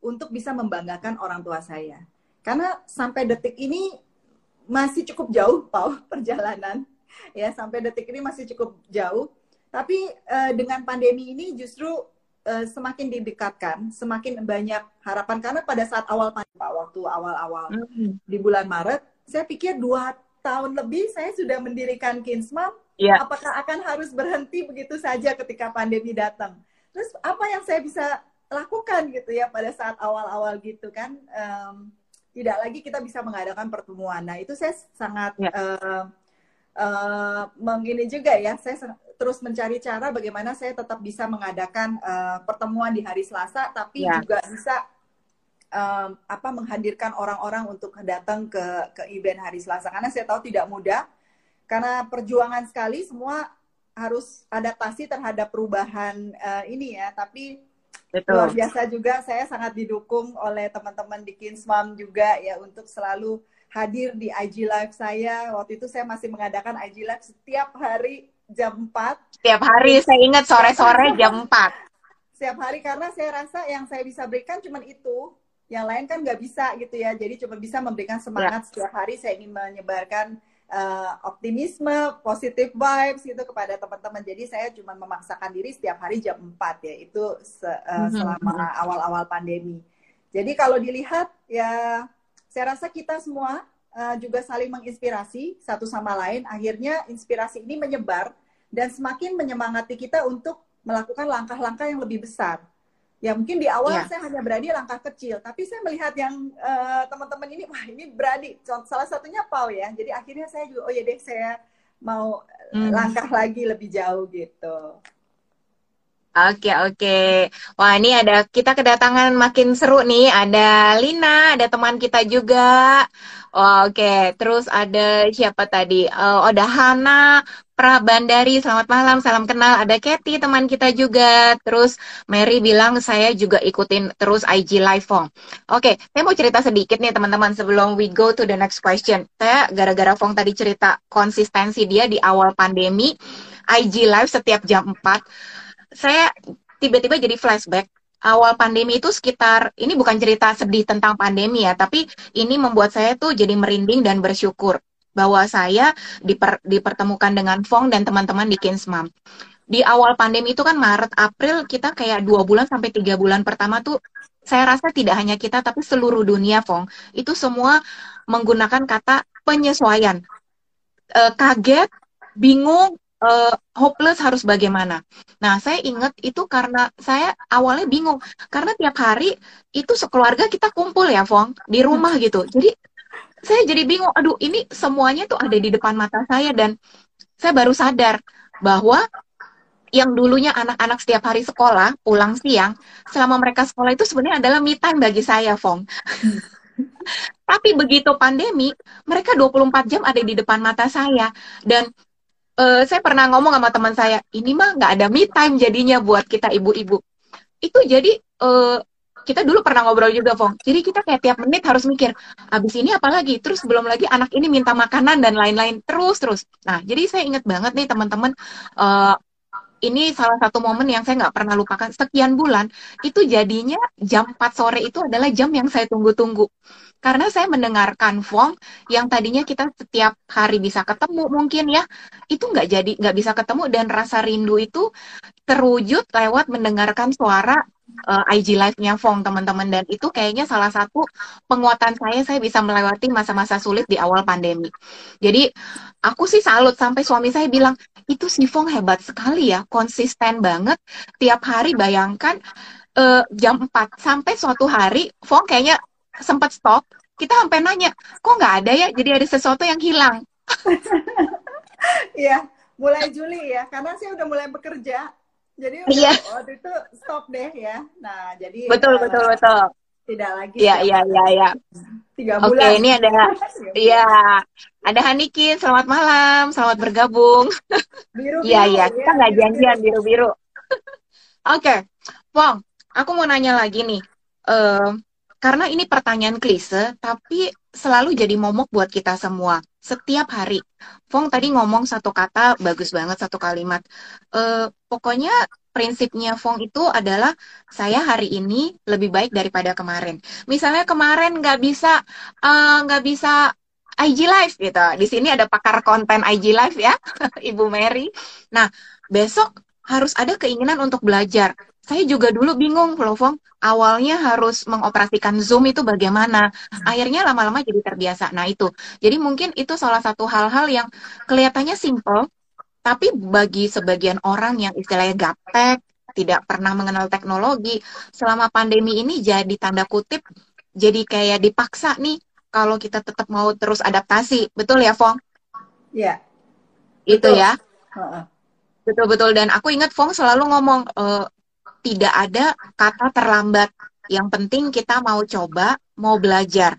untuk bisa membanggakan orang tua saya. Karena sampai detik ini masih cukup jauh Pau perjalanan. Ya sampai detik ini masih cukup jauh tapi eh, dengan pandemi ini justru eh, semakin didekatkan semakin banyak harapan karena pada saat awal pandemi Pak waktu awal-awal Hmm. di bulan Maret saya pikir dua tahun lebih saya sudah mendirikan Kinsmam Ya. apakah akan harus berhenti begitu saja ketika pandemi datang terus apa yang saya bisa lakukan gitu ya pada saat awal-awal gitu kan Em, tidak lagi kita bisa mengadakan pertemuan nah itu saya sangat Ya. eh, eh, mengini juga ya saya terus mencari cara bagaimana saya tetap bisa mengadakan eh, pertemuan di hari Selasa tapi Ya. juga bisa em, apa menghadirkan orang-orang untuk datang ke ke event hari Selasa karena saya tahu tidak mudah karena perjuangan sekali semua harus adaptasi terhadap perubahan eh, ini ya tapi luar Betul. biasa juga saya sangat didukung oleh teman-teman di Kinsmam juga ya untuk selalu hadir di IG Live saya waktu itu saya masih mengadakan IG Live setiap hari jam 4 Setiap hari saya ingat sore-sore jam 4. setiap hari karena saya rasa yang saya bisa berikan cuma itu. Yang lain kan nggak bisa gitu ya. Jadi cuma bisa memberikan semangat setiap hari. Saya ingin menyebarkan eh, optimisme positive vibes gitu kepada teman-teman. Jadi saya cuma memaksakan diri setiap hari jam 4 ya itu se- Mhm. selama awal-awal pandemi. Jadi kalau dilihat ya saya rasa kita semua eh, juga saling menginspirasi satu sama lain akhirnya inspirasi ini menyebar dan semakin menyemangati kita untuk melakukan langkah-langkah yang lebih besar. Ya mungkin di awal Ya. saya hanya berani langkah kecil, tapi saya melihat yang eh, teman-teman ini, wah ini berani. Salah satunya Pau ya. Jadi akhirnya saya juga, oh ya deh saya mau eh, Hmm. langkah lagi lebih jauh gitu. Oke, oke. Wah, ini ada kita kedatangan makin seru nih. Ada Lina, ada teman kita juga. Oh, Oke, terus ada siapa tadi? Eh, oh, ada Hana Prabandari. Selamat malam, salam kenal. Ada Kathy, teman kita juga. Terus Mary bilang saya juga ikutin terus IG Live Fong. Oke, saya mau cerita sedikit nih teman-teman sebelum we go to the next question. Saya gara-gara Fong tadi cerita konsistensi dia di awal pandemi, IG Live setiap jam 4 saya tiba-tiba jadi flashback. Awal pandemi itu sekitar ini bukan cerita sedih tentang pandemi ya, tapi ini membuat saya tuh jadi merinding dan bersyukur bahwa saya diper- dipertemukan dengan Fong dan teman-teman di Kinsmam. Di awal pandemi itu kan Maret, April kita kayak dua bulan sampai tiga bulan pertama tuh saya rasa tidak hanya kita tapi seluruh dunia Fong. Itu semua menggunakan kata penyesuaian, Eh, kaget, bingung, eh, hopeless harus bagaimana. Nah, saya ingat itu karena saya awalnya bingung. Karena tiap hari itu sekeluarga kita kumpul ya, Fong, di rumah gitu. Jadi, saya jadi bingung. Aduh, ini semuanya tuh ada di depan mata saya. Dan saya baru sadar bahwa yang dulunya anak-anak setiap hari sekolah, pulang siang, selama mereka sekolah itu sebenarnya adalah me time bagi saya, Fong. Tapi begitu pandemi, mereka 24 jam ada di depan mata saya. Dan uh, saya pernah ngomong sama teman saya, ini mah nggak ada me time jadinya buat kita ibu-ibu. Itu jadi uh, kita dulu pernah ngobrol juga, Fong. Jadi kita kayak tiap menit harus mikir, abis ini apa lagi? Terus belum lagi anak ini minta makanan dan lain-lain. Terus, terus. Nah, jadi saya ingat banget nih teman-teman, uh, ini salah satu momen yang saya nggak pernah lupakan. Sekian bulan, itu jadinya jam 4 sore itu adalah jam yang saya tunggu-tunggu. Karena saya mendengarkan Fong yang tadinya kita setiap hari bisa ketemu mungkin ya, itu nggak jadi nggak bisa ketemu dan rasa rindu itu terwujud lewat mendengarkan suara uh, eh, IG live-nya Fong teman-teman dan itu kayaknya salah satu penguatan saya saya bisa melewati masa-masa sulit di awal pandemi. Jadi aku sih salut sampai suami saya bilang itu si Fong hebat sekali ya, konsisten banget tiap hari bayangkan uh, jam 4 sampai suatu hari Fong kayaknya sempat stop, kita sampai nanya, kok nggak ada ya? Jadi ada sesuatu yang hilang. Iya, mulai Juli ya, karena saya udah mulai bekerja. Jadi udah, iya. waktu itu stop deh ya. Nah, jadi betul uh, betul betul. Tidak lagi. Iya iya iya iya. Tiga bulan. Oke, ini ada iya ada Hanikin. Selamat malam, selamat bergabung. Biru. Iya iya, kita nggak janjian biru biru. Oke, okay. Pong, aku mau nanya lagi nih. Uh, karena ini pertanyaan klise, tapi selalu jadi momok buat kita semua. Setiap hari. Fong tadi ngomong satu kata, bagus banget satu kalimat. E, pokoknya prinsipnya Fong itu adalah saya hari ini lebih baik daripada kemarin. Misalnya kemarin nggak bisa eh, nggak uh, bisa IG Live gitu. Di sini ada pakar konten IG Live ya, Ibu Mary. Nah, besok harus ada keinginan untuk belajar saya juga dulu bingung loh, Fong. Awalnya harus mengoperasikan Zoom itu bagaimana. Akhirnya lama-lama jadi terbiasa. Nah itu. Jadi mungkin itu salah satu hal-hal yang kelihatannya simple, tapi bagi sebagian orang yang istilahnya gaptek, tidak pernah mengenal teknologi, selama pandemi ini jadi tanda kutip, jadi kayak dipaksa nih kalau kita tetap mau terus adaptasi. Betul ya, Fong? Iya. Itu ya. Betul-betul. Dan aku ingat Fong selalu ngomong, e, tidak ada kata terlambat. Yang penting kita mau coba, mau belajar.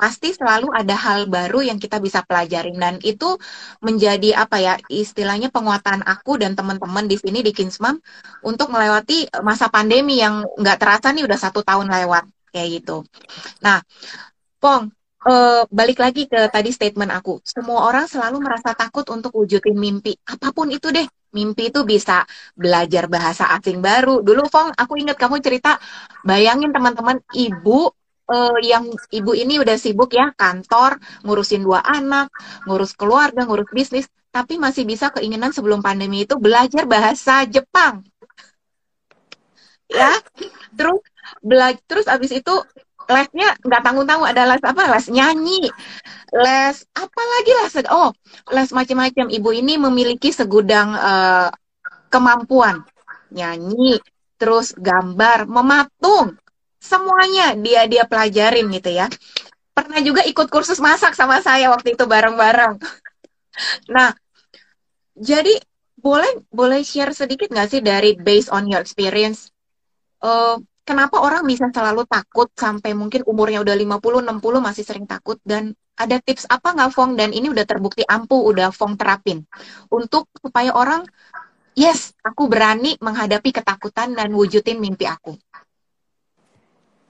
Pasti selalu ada hal baru yang kita bisa pelajarin dan itu menjadi apa ya istilahnya penguatan aku dan teman-teman di sini di Kinsmam untuk melewati masa pandemi yang nggak terasa nih udah satu tahun lewat kayak gitu. Nah, Pong, uh, balik lagi ke tadi statement aku. Semua orang selalu merasa takut untuk wujudin mimpi. Apa pun itu deh. Mimpi itu bisa belajar bahasa asing baru. Dulu Fong, aku ingat kamu cerita, bayangin teman-teman ibu uh, yang ibu ini udah sibuk ya kantor, ngurusin dua anak, ngurus keluarga, ngurus bisnis, tapi masih bisa keinginan sebelum pandemi itu belajar bahasa Jepang. Ya, terus belajar terus abis itu lesnya nggak tanggung-tanggung ada les apa? Les nyanyi les apa lagi les oh les macam-macam. Ibu ini memiliki segudang uh, kemampuan. Nyanyi terus gambar mematung. Semuanya dia dia pelajarin gitu ya. Pernah juga ikut kursus masak sama saya waktu itu bareng-bareng. Nah jadi boleh boleh share sedikit nggak sih dari based on your experience? Uh, kenapa orang bisa selalu takut sampai mungkin umurnya udah 50, 60 masih sering takut? Dan ada tips apa nggak Fong? Dan ini udah terbukti ampuh udah Fong terapin. Untuk supaya orang yes aku berani menghadapi ketakutan dan wujudin mimpi aku.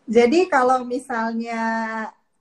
Jadi kalau misalnya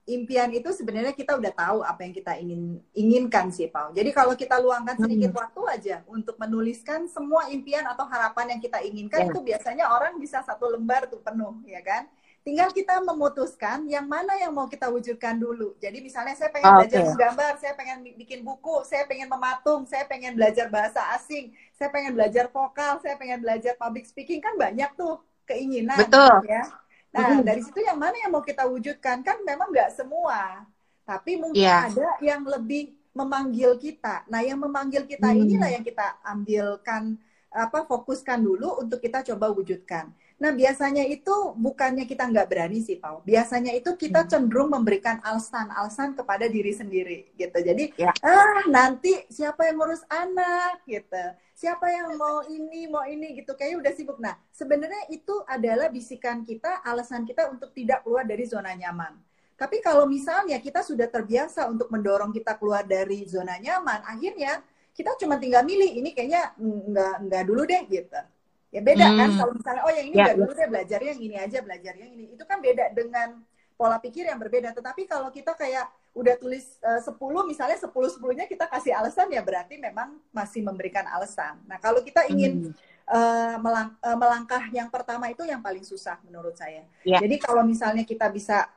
impian itu sebenarnya kita udah tahu apa yang kita ingin inginkan sih Pau. Jadi kalau kita luangkan sedikit hmm. waktu aja untuk menuliskan semua impian atau harapan yang kita inginkan yeah. itu biasanya orang bisa satu lembar tuh penuh ya kan. Tinggal kita memutuskan yang mana yang mau kita wujudkan dulu. Jadi misalnya saya pengen okay. belajar menggambar, saya pengen bikin buku, saya pengen mematung, saya pengen belajar bahasa asing, saya pengen belajar vokal, saya pengen belajar public speaking kan banyak tuh keinginan Betul. ya. Nah, dari situ yang mana yang mau kita wujudkan? Kan memang nggak semua. Tapi mungkin yeah. ada yang lebih memanggil kita. Nah, yang memanggil kita hmm. inilah yang kita ambilkan apa fokuskan dulu untuk kita coba wujudkan. Nah, biasanya itu bukannya kita nggak berani sih, Pau. Biasanya itu kita hmm. cenderung memberikan alasan-alasan kepada diri sendiri, gitu. Jadi, ya. ah nanti siapa yang ngurus anak, gitu siapa yang mau ini mau ini gitu kayaknya udah sibuk nah sebenarnya itu adalah bisikan kita alasan kita untuk tidak keluar dari zona nyaman Tapi kalau misalnya kita sudah terbiasa untuk mendorong kita keluar dari zona nyaman, akhirnya kita cuma tinggal milih ini kayaknya nggak nggak dulu deh gitu. Ya beda kan? hmm. kan kalau misalnya oh yang ini ya, dulu deh belajar yang ini aja belajar yang ini. Itu kan beda dengan pola pikir yang berbeda. Tetapi kalau kita kayak udah tulis eh, uh, 10 misalnya 10 10-nya kita kasih alasan ya berarti memang masih memberikan alasan. Nah, kalau kita ingin hmm uh, melang uh, melangkah yang pertama itu yang paling susah menurut saya. Yeah. Jadi kalau misalnya kita bisa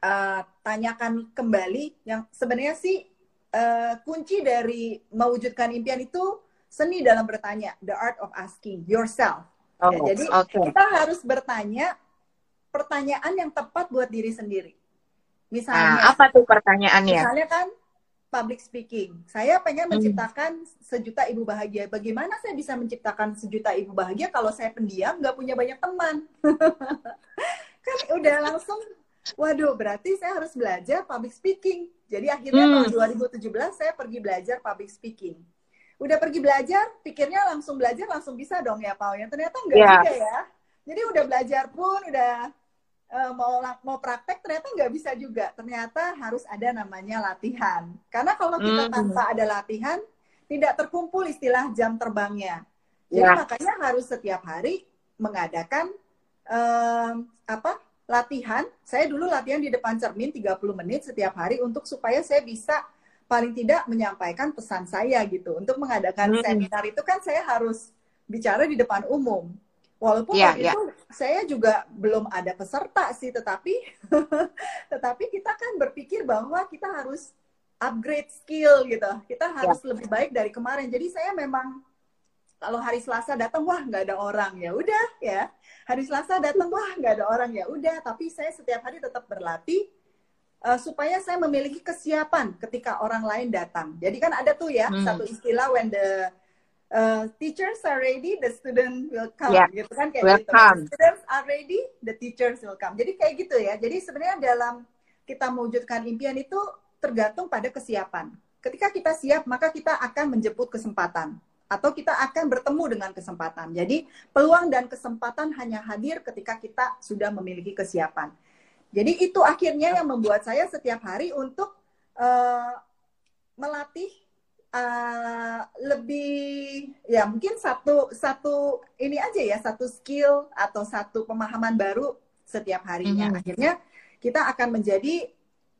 uh, tanyakan kembali, yang sebenarnya sih uh, kunci dari mewujudkan impian itu seni dalam bertanya, the art of asking yourself. Ya, oh, ya, jadi okay. kita harus bertanya pertanyaan yang tepat buat diri sendiri. Misalnya, nah, apa tuh pertanyaannya? Misalnya kan public speaking. Saya pengen hmm. menciptakan sejuta ibu bahagia. Bagaimana saya bisa menciptakan sejuta ibu bahagia kalau saya pendiam, nggak punya banyak teman? kan udah langsung, waduh, berarti saya harus belajar public speaking. Jadi akhirnya hmm. tahun 2017 saya pergi belajar public speaking. Udah pergi belajar, pikirnya langsung belajar, langsung bisa dong ya, Pau. Yang ternyata enggak yeah. juga ya. Jadi udah belajar pun, udah uh, mau mau praktek ternyata nggak bisa juga. Ternyata harus ada namanya latihan. Karena kalau kita mm. tanpa ada latihan, tidak terkumpul istilah jam terbangnya. Jadi yeah. makanya harus setiap hari mengadakan um, apa latihan. Saya dulu latihan di depan cermin 30 menit setiap hari untuk supaya saya bisa paling tidak menyampaikan pesan saya gitu. Untuk mengadakan hmm. seminar itu kan saya harus bicara di depan umum. Walaupun yeah, waktu yeah. itu saya juga belum ada peserta sih, tetapi tetapi kita kan berpikir bahwa kita harus upgrade skill gitu. Kita ya. harus yeah. lebih baik dari kemarin. Jadi saya memang kalau hari Selasa datang wah nggak ada orang ya udah ya. Hari Selasa datang wah nggak ada orang ya udah. Tapi saya setiap hari tetap berlatih uh, supaya saya memiliki kesiapan ketika orang lain datang. Jadi kan ada tuh ya hmm. satu istilah when the uh, teachers are ready, the student will come, yeah. gitu kan kayak will gitu. Come. Students are ready, the teachers will come. Jadi kayak gitu ya. Jadi sebenarnya dalam kita mewujudkan impian itu tergantung pada kesiapan. Ketika kita siap, maka kita akan menjemput kesempatan atau kita akan bertemu dengan kesempatan. Jadi peluang dan kesempatan hanya hadir ketika kita sudah memiliki kesiapan. Jadi itu akhirnya yang membuat saya setiap hari untuk uh, melatih uh, lebih ya mungkin satu satu ini aja ya satu skill atau satu pemahaman baru setiap harinya. Mm-hmm. Akhirnya kita akan menjadi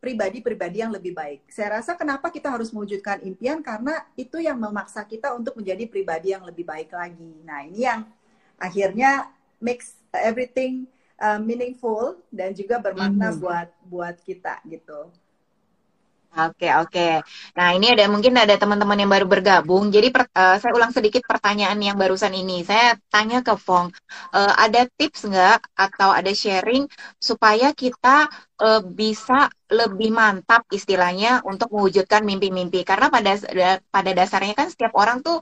pribadi-pribadi yang lebih baik. Saya rasa kenapa kita harus mewujudkan impian karena itu yang memaksa kita untuk menjadi pribadi yang lebih baik lagi. Nah, ini yang akhirnya makes everything uh, meaningful dan juga bermakna mm-hmm. buat buat kita gitu. Oke oke. Nah ini ada mungkin ada teman-teman yang baru bergabung. Jadi per, uh, saya ulang sedikit pertanyaan yang barusan ini. Saya tanya ke Fong, uh, ada tips nggak atau ada sharing supaya kita uh, bisa lebih mantap istilahnya untuk mewujudkan mimpi-mimpi. Karena pada pada dasarnya kan setiap orang tuh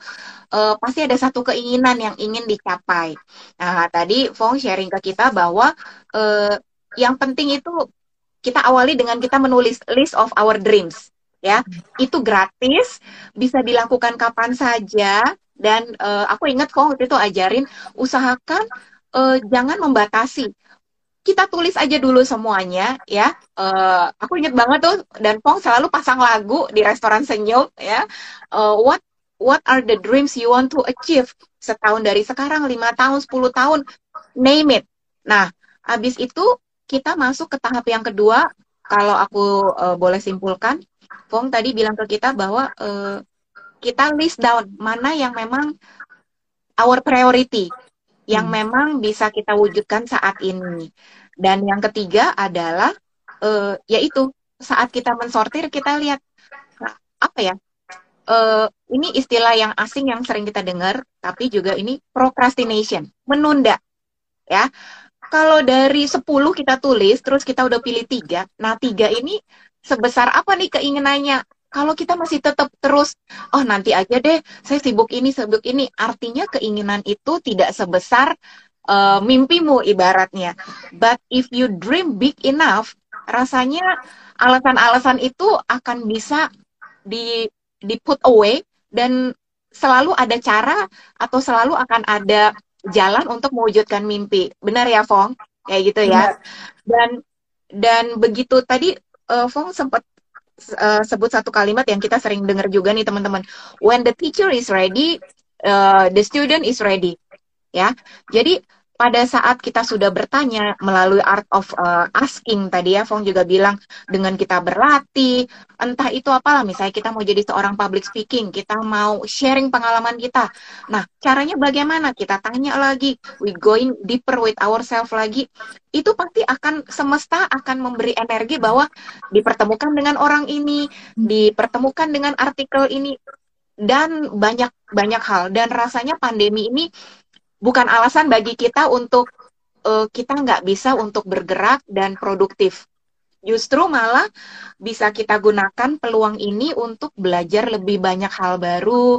uh, pasti ada satu keinginan yang ingin dicapai. Nah tadi Fong sharing ke kita bahwa uh, yang penting itu kita awali dengan kita menulis list of our dreams ya. Itu gratis bisa dilakukan kapan saja. Dan uh, aku ingat kok waktu itu ajarin usahakan uh, jangan membatasi. Kita tulis aja dulu semuanya ya. Uh, aku ingat banget tuh dan Pong selalu pasang lagu di restoran senyum ya. Uh, what what are the dreams you want to achieve? Setahun dari sekarang lima tahun 10 tahun name it. Nah habis itu kita masuk ke tahap yang kedua. Kalau aku uh, boleh simpulkan, Fong tadi bilang ke kita bahwa uh, kita list down mana yang memang our priority, yang hmm. memang bisa kita wujudkan saat ini. Dan yang ketiga adalah uh, yaitu saat kita mensortir kita lihat apa ya uh, ini istilah yang asing yang sering kita dengar, tapi juga ini procrastination, menunda, ya kalau dari 10 kita tulis, terus kita udah pilih tiga, nah tiga ini sebesar apa nih keinginannya? Kalau kita masih tetap terus, oh nanti aja deh, saya sibuk ini, sibuk ini, artinya keinginan itu tidak sebesar uh, mimpimu ibaratnya. But if you dream big enough, rasanya alasan-alasan itu akan bisa di di put away dan selalu ada cara atau selalu akan ada jalan untuk mewujudkan mimpi. Benar ya, Fong? Kayak gitu ya. Dan dan begitu tadi uh, Fong sempat uh, sebut satu kalimat yang kita sering dengar juga nih teman-teman. When the teacher is ready, uh, the student is ready. Ya, jadi pada saat kita sudah bertanya melalui art of uh, asking tadi ya Fong juga bilang dengan kita berlatih entah itu apalah misalnya kita mau jadi seorang public speaking kita mau sharing pengalaman kita. Nah caranya bagaimana? Kita tanya lagi we going deeper with ourselves lagi. Itu pasti akan semesta akan memberi energi bahwa dipertemukan dengan orang ini dipertemukan dengan artikel ini dan banyak banyak hal. Dan rasanya pandemi ini bukan alasan bagi kita untuk uh, kita nggak bisa untuk bergerak dan produktif. Justru malah bisa kita gunakan peluang ini untuk belajar lebih banyak hal baru,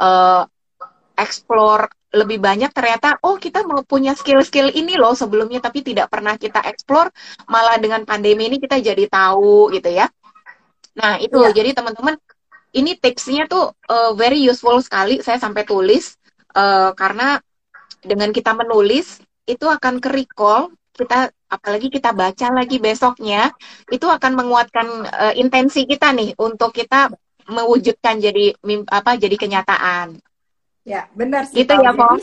uh, explore lebih banyak ternyata oh kita mau punya skill-skill ini loh sebelumnya tapi tidak pernah kita explore malah dengan pandemi ini kita jadi tahu gitu ya. Nah, itu ya. jadi teman-teman ini tipsnya tuh uh, very useful sekali saya sampai tulis uh, karena dengan kita menulis itu akan ke recall kita apalagi kita baca lagi besoknya itu akan menguatkan uh, intensi kita nih untuk kita mewujudkan jadi apa jadi kenyataan. Ya, benar sih. Itu ya, Pom.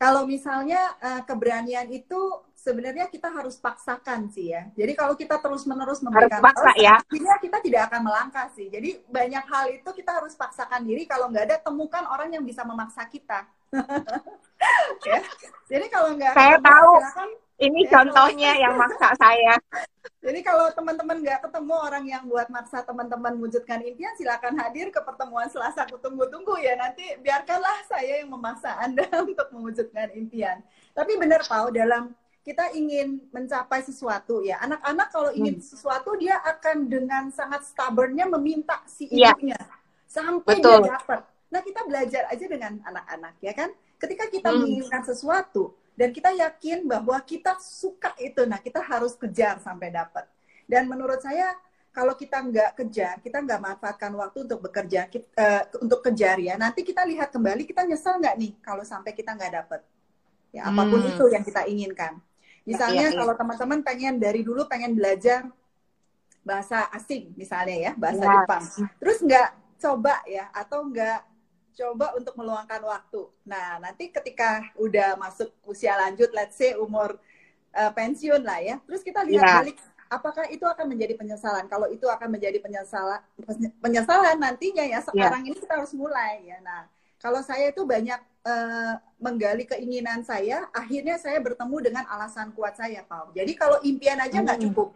Kalau misalnya uh, keberanian itu sebenarnya kita harus paksakan sih ya. Jadi kalau kita terus-menerus memberikan harus paksa, ya. kita tidak akan melangkah sih. Jadi banyak hal itu kita harus paksakan diri. Kalau nggak ada, temukan orang yang bisa memaksa kita. Ya. Jadi kalau nggak saya tahu silakan, ini ya, contohnya yang maksa saya. Jadi kalau teman-teman nggak ketemu orang yang buat maksa teman-teman wujudkan impian, silakan hadir ke pertemuan Selasa kutunggu-tunggu ya. Nanti biarkanlah saya yang memaksa Anda untuk mewujudkan impian. Tapi benar Pak, dalam kita ingin mencapai sesuatu ya. Anak-anak kalau ingin hmm. sesuatu dia akan dengan sangat stubbornnya meminta si iya. ibunya ya. sampai Betul. dia dapat. Nah, kita belajar aja dengan anak-anak ya kan. Ketika kita hmm. menginginkan sesuatu dan kita yakin bahwa kita suka itu, nah kita harus kejar sampai dapat. Dan menurut saya kalau kita nggak kejar, kita nggak manfaatkan waktu untuk bekerja, kita, uh, eh, untuk kejar ya. Nanti kita lihat kembali, kita nyesal nggak nih kalau sampai kita nggak dapat. Ya apa pun hmm. itu yang kita inginkan. Misalnya ya, ya, kalau teman-teman pengen dari dulu pengen belajar bahasa asing misalnya ya, bahasa ya. Jepang. Terus nggak coba ya atau nggak coba untuk meluangkan waktu. Nah, nanti ketika udah masuk usia lanjut, let's say umur uh, pensiun lah ya. Terus kita lihat ya. balik apakah itu akan menjadi penyesalan? Kalau itu akan menjadi penyesalan penyesalan nantinya ya sekarang ya. ini kita harus mulai ya. Nah, kalau saya itu banyak uh, menggali keinginan saya, akhirnya saya bertemu dengan alasan kuat saya, Pak. Jadi kalau impian aja nggak hmm. cukup,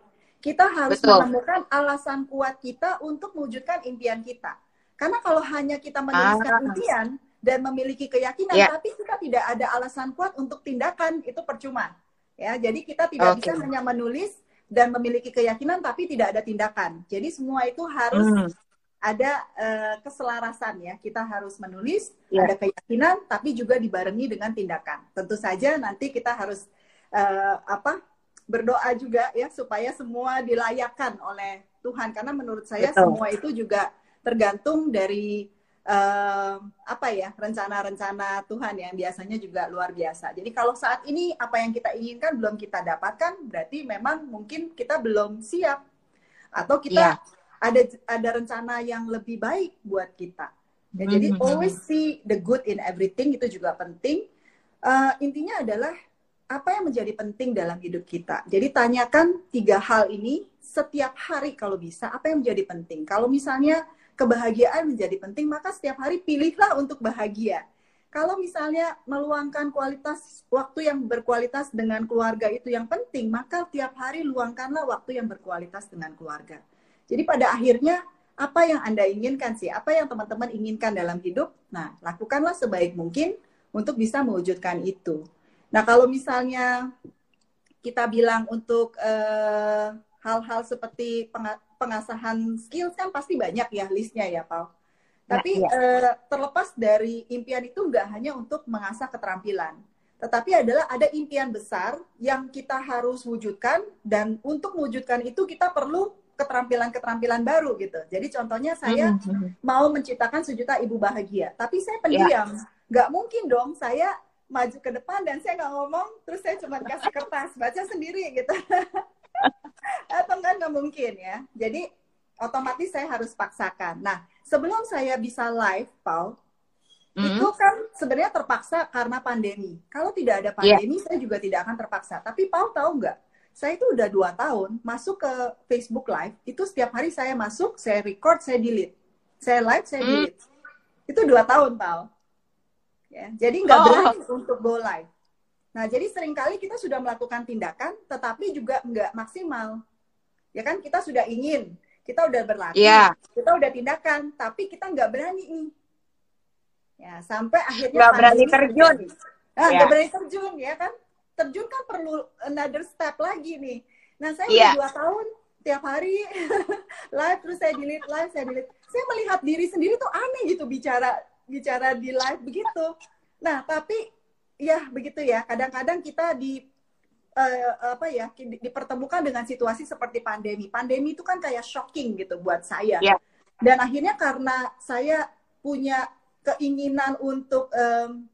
kita harus Betul. menemukan alasan kuat kita untuk mewujudkan impian kita. Karena kalau hanya kita menuliskan ah. impian dan memiliki keyakinan, yeah. tapi kita tidak ada alasan kuat untuk tindakan, itu percuma. Ya, jadi kita tidak okay. bisa hanya menulis dan memiliki keyakinan, tapi tidak ada tindakan. Jadi semua itu harus mm ada uh, keselarasan ya. Kita harus menulis, yeah. ada keyakinan, tapi juga dibarengi dengan tindakan. Tentu saja nanti kita harus uh, apa berdoa juga ya supaya semua dilayakkan oleh Tuhan. Karena menurut saya Betul. semua itu juga tergantung dari uh, apa ya rencana-rencana Tuhan yang biasanya juga luar biasa. Jadi kalau saat ini apa yang kita inginkan belum kita dapatkan, berarti memang mungkin kita belum siap atau kita yeah ada ada rencana yang lebih baik buat kita. Ya, jadi mm -hmm. always see the good in everything itu juga penting. Uh, intinya adalah apa yang menjadi penting dalam hidup kita. Jadi tanyakan tiga hal ini setiap hari kalau bisa apa yang menjadi penting. Kalau misalnya kebahagiaan menjadi penting, maka setiap hari pilihlah untuk bahagia. Kalau misalnya meluangkan kualitas waktu yang berkualitas dengan keluarga itu yang penting, maka tiap hari luangkanlah waktu yang berkualitas dengan keluarga. Jadi pada akhirnya apa yang Anda inginkan sih, apa yang teman-teman inginkan dalam hidup, nah lakukanlah sebaik mungkin untuk bisa mewujudkan itu. Nah kalau misalnya kita bilang untuk eh, hal-hal seperti pengasahan skills kan pasti banyak ya listnya ya Pak. Tapi ya, ya. Uh, terlepas dari impian itu nggak hanya untuk mengasah keterampilan, tetapi adalah ada impian besar yang kita harus wujudkan dan untuk mewujudkan itu kita perlu keterampilan-keterampilan baru gitu. Jadi contohnya saya mm-hmm. mau menciptakan sejuta ibu bahagia, tapi saya pendiam. Yeah. Gak mungkin dong saya maju ke depan dan saya nggak ngomong, terus saya cuma kasih kertas, baca sendiri gitu. atau enggak nggak mungkin ya jadi otomatis saya harus paksakan nah sebelum saya bisa live Paul mm. itu kan sebenarnya terpaksa karena pandemi kalau tidak ada iya. pandemi yeah. saya juga tidak akan terpaksa tapi Paul tahu nggak saya itu udah dua tahun masuk ke Facebook Live itu setiap hari saya masuk saya record saya delete saya live saya hmm. delete mm. itu dua tahun Paul ya jadi nggak oh. berani untuk go live nah jadi sering kali kita sudah melakukan tindakan tetapi juga nggak maksimal ya kan kita sudah ingin kita udah berlatih yeah. kita udah tindakan tapi kita nggak berani nih ya sampai akhirnya nggak berani terjun nah, yeah. berani terjun ya kan terjun kan perlu another step lagi nih. Nah saya yeah. udah dua tahun tiap hari live terus saya delete live saya delete. Saya melihat diri sendiri tuh aneh gitu bicara bicara di live begitu. Nah tapi ya begitu ya. Kadang-kadang kita di uh, apa ya dipertemukan dengan situasi seperti pandemi. Pandemi itu kan kayak shocking gitu buat saya. Yeah. Dan akhirnya karena saya punya keinginan untuk um,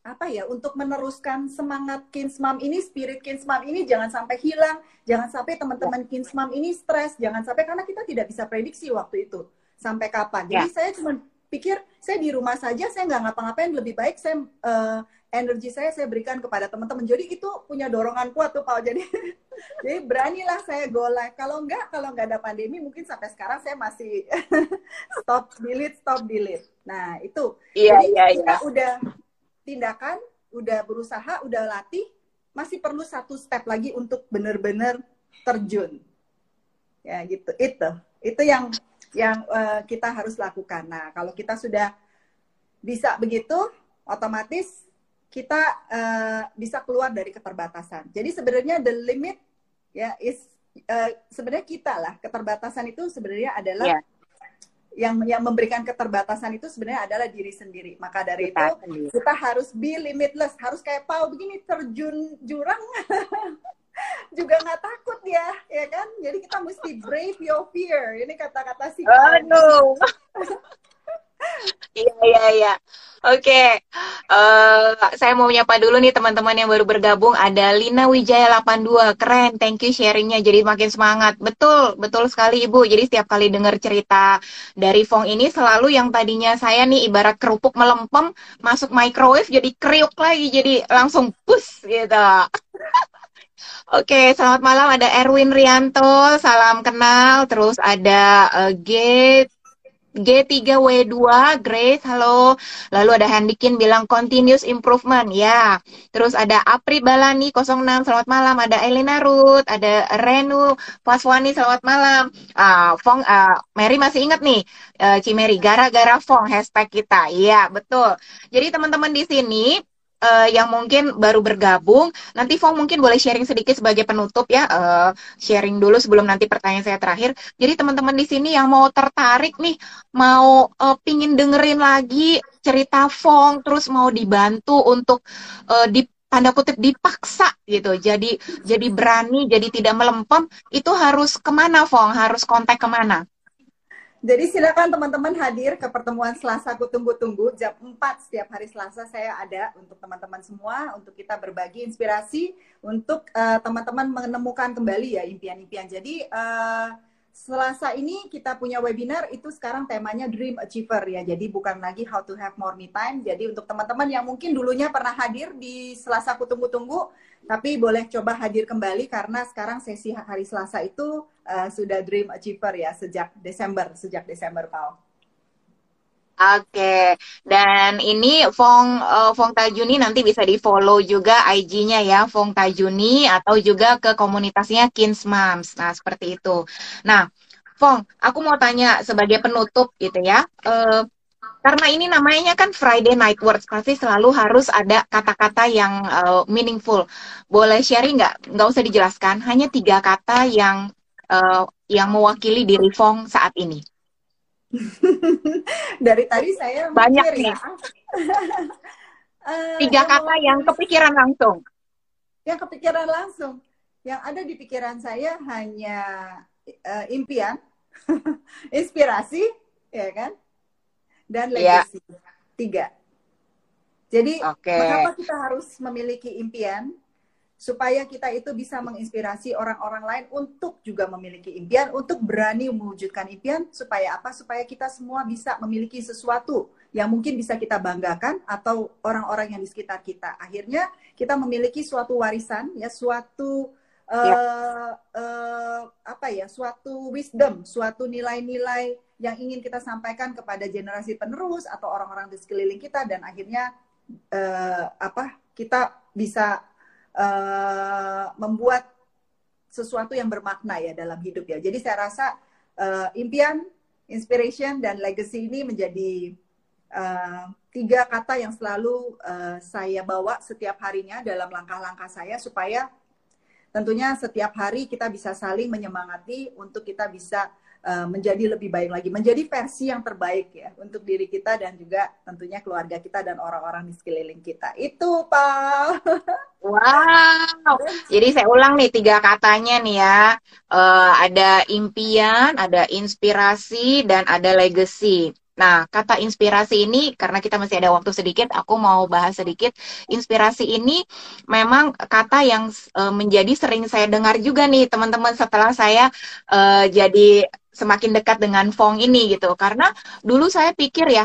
apa ya untuk meneruskan semangat Kinsmam ini spirit Kinsmam ini jangan sampai hilang jangan sampai teman-teman Kinsmam ini stres jangan sampai karena kita tidak bisa prediksi waktu itu sampai kapan jadi ya. saya cuma pikir saya di rumah saja saya nggak ngapa-ngapain lebih baik saya uh, energi saya saya berikan kepada teman-teman jadi itu punya dorongan kuat tuh pak jadi jadi beranilah saya go live kalau enggak kalau nggak ada pandemi mungkin sampai sekarang saya masih stop delete stop delete nah itu iya, jadi iya, kita iya. udah tindakan, udah berusaha, udah latih, masih perlu satu step lagi untuk benar-benar terjun. Ya gitu. Itu itu yang yang uh, kita harus lakukan. Nah, kalau kita sudah bisa begitu, otomatis kita uh, bisa keluar dari keterbatasan. Jadi sebenarnya the limit ya is uh, sebenarnya kita lah keterbatasan itu sebenarnya adalah yeah yang yang memberikan keterbatasan itu sebenarnya adalah diri sendiri. Maka dari kita itu sendiri. kita harus be limitless, harus kayak Paul begini terjun jurang juga nggak takut ya, ya kan? Jadi kita mesti brave your fear. Ini kata-kata sih. Aduh. Iya iya iya. Oke, okay. uh, eh, saya mau menyapa dulu nih teman-teman yang baru bergabung. Ada Lina Wijaya 82, keren. Thank you sharingnya, jadi makin semangat. Betul, betul sekali Ibu. Jadi setiap kali dengar cerita dari Fong ini, selalu yang tadinya saya nih ibarat kerupuk melempem, masuk microwave jadi kriuk lagi, jadi langsung pus gitu. Oke, selamat malam. Ada Erwin Rianto, salam kenal. Terus ada uh, Gate G3W2, Grace, halo. Lalu ada Handikin bilang continuous improvement, ya. Terus ada Apri Balani 06, selamat malam. Ada Elena Ruth, ada Renu Paswani, selamat malam. Uh, Fong, uh, Mary masih ingat nih, uh, Cimeri, gara-gara Fong, hashtag kita. Iya, betul. Jadi teman-teman di sini, uh, yang mungkin baru bergabung, nanti Fong mungkin boleh sharing sedikit sebagai penutup ya, uh, sharing dulu sebelum nanti pertanyaan saya terakhir. Jadi teman-teman di sini yang mau tertarik nih, mau uh, pingin dengerin lagi cerita Fong, terus mau dibantu untuk uh, di tanda kutip dipaksa gitu jadi jadi berani jadi tidak melempem itu harus ke mana Fong? Harus kontak ke mana jadi silakan teman-teman hadir ke pertemuan Selasa aku tunggu-tunggu jam 4 setiap hari Selasa saya ada untuk teman-teman semua untuk kita berbagi inspirasi untuk uh, teman-teman menemukan kembali ya impian-impian. Jadi uh, Selasa ini kita punya webinar itu sekarang temanya Dream Achiever ya. Jadi bukan lagi how to have more me time. Jadi untuk teman-teman yang mungkin dulunya pernah hadir di Selasa aku tunggu-tunggu tapi boleh coba hadir kembali karena sekarang sesi hari Selasa itu uh, sudah Dream Achiever ya sejak Desember, sejak Desember Pak. Oke, dan ini Fong uh, Fong Tajuni nanti bisa di follow juga IG-nya ya Fong Tajuni atau juga ke komunitasnya Kins Moms. Nah seperti itu. Nah, Fong, aku mau tanya sebagai penutup gitu ya. Uh, karena ini namanya kan Friday Night Words, pasti selalu harus ada kata-kata yang uh, meaningful. Boleh sharing nggak? Nggak usah dijelaskan, hanya tiga kata yang uh, yang mewakili diri Fong saat ini. Dari tadi saya banyak ya. nih. uh, tiga kata yang kepikiran langsung. Yang kepikiran langsung. Yang ada di pikiran saya hanya uh, impian, inspirasi, ya kan? dan iya. legacy. Yeah. Tiga. Jadi okay. mengapa kita harus memiliki impian? Supaya kita itu bisa menginspirasi orang-orang lain untuk juga memiliki impian, untuk berani mewujudkan impian, supaya apa? Supaya kita semua bisa memiliki sesuatu yang mungkin bisa kita banggakan atau orang-orang yang di sekitar kita. Akhirnya kita memiliki suatu warisan, ya suatu uh, uh, apa ya, suatu wisdom, suatu nilai-nilai yang ingin kita sampaikan kepada generasi penerus atau orang-orang di sekeliling kita dan akhirnya uh, apa kita bisa uh, membuat sesuatu yang bermakna ya dalam hidup ya. Jadi saya rasa uh, impian, inspiration dan legacy ini menjadi uh, tiga kata yang selalu uh, saya bawa setiap harinya dalam langkah-langkah saya supaya tentunya setiap hari kita bisa saling menyemangati untuk kita bisa uh, menjadi lebih baik lagi, menjadi versi yang terbaik ya untuk diri kita dan juga tentunya keluarga kita dan orang-orang di sekeliling kita. Itu, Pak. Wow. Jadi saya ulang nih tiga katanya nih ya. Uh, ada impian, ada inspirasi, dan ada legacy. Nah, kata inspirasi ini karena kita masih ada waktu sedikit, aku mau bahas sedikit. Inspirasi ini memang kata yang uh, menjadi sering saya dengar juga nih teman-teman setelah saya uh, jadi semakin dekat dengan Fong ini gitu. Karena dulu saya pikir ya,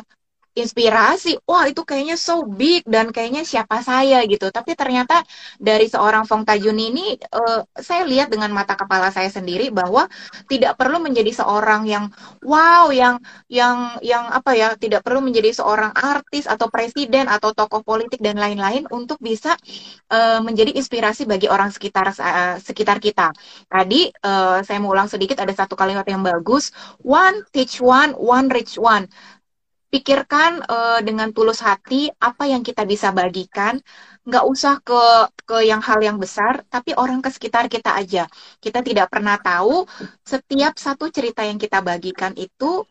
inspirasi, wah itu kayaknya so big dan kayaknya siapa saya gitu. Tapi ternyata dari seorang Fong Tajun ini, uh, saya lihat dengan mata kepala saya sendiri bahwa tidak perlu menjadi seorang yang wow, yang yang yang apa ya, tidak perlu menjadi seorang artis atau presiden atau tokoh politik dan lain-lain untuk bisa uh, menjadi inspirasi bagi orang sekitar uh, sekitar kita. Tadi uh, saya mau ulang sedikit ada satu kalimat yang bagus, one teach one, one reach one pikirkan uh, dengan tulus hati apa yang kita bisa bagikan. Nggak usah ke ke yang hal yang besar tapi orang ke sekitar kita aja. Kita tidak pernah tahu setiap satu cerita yang kita bagikan itu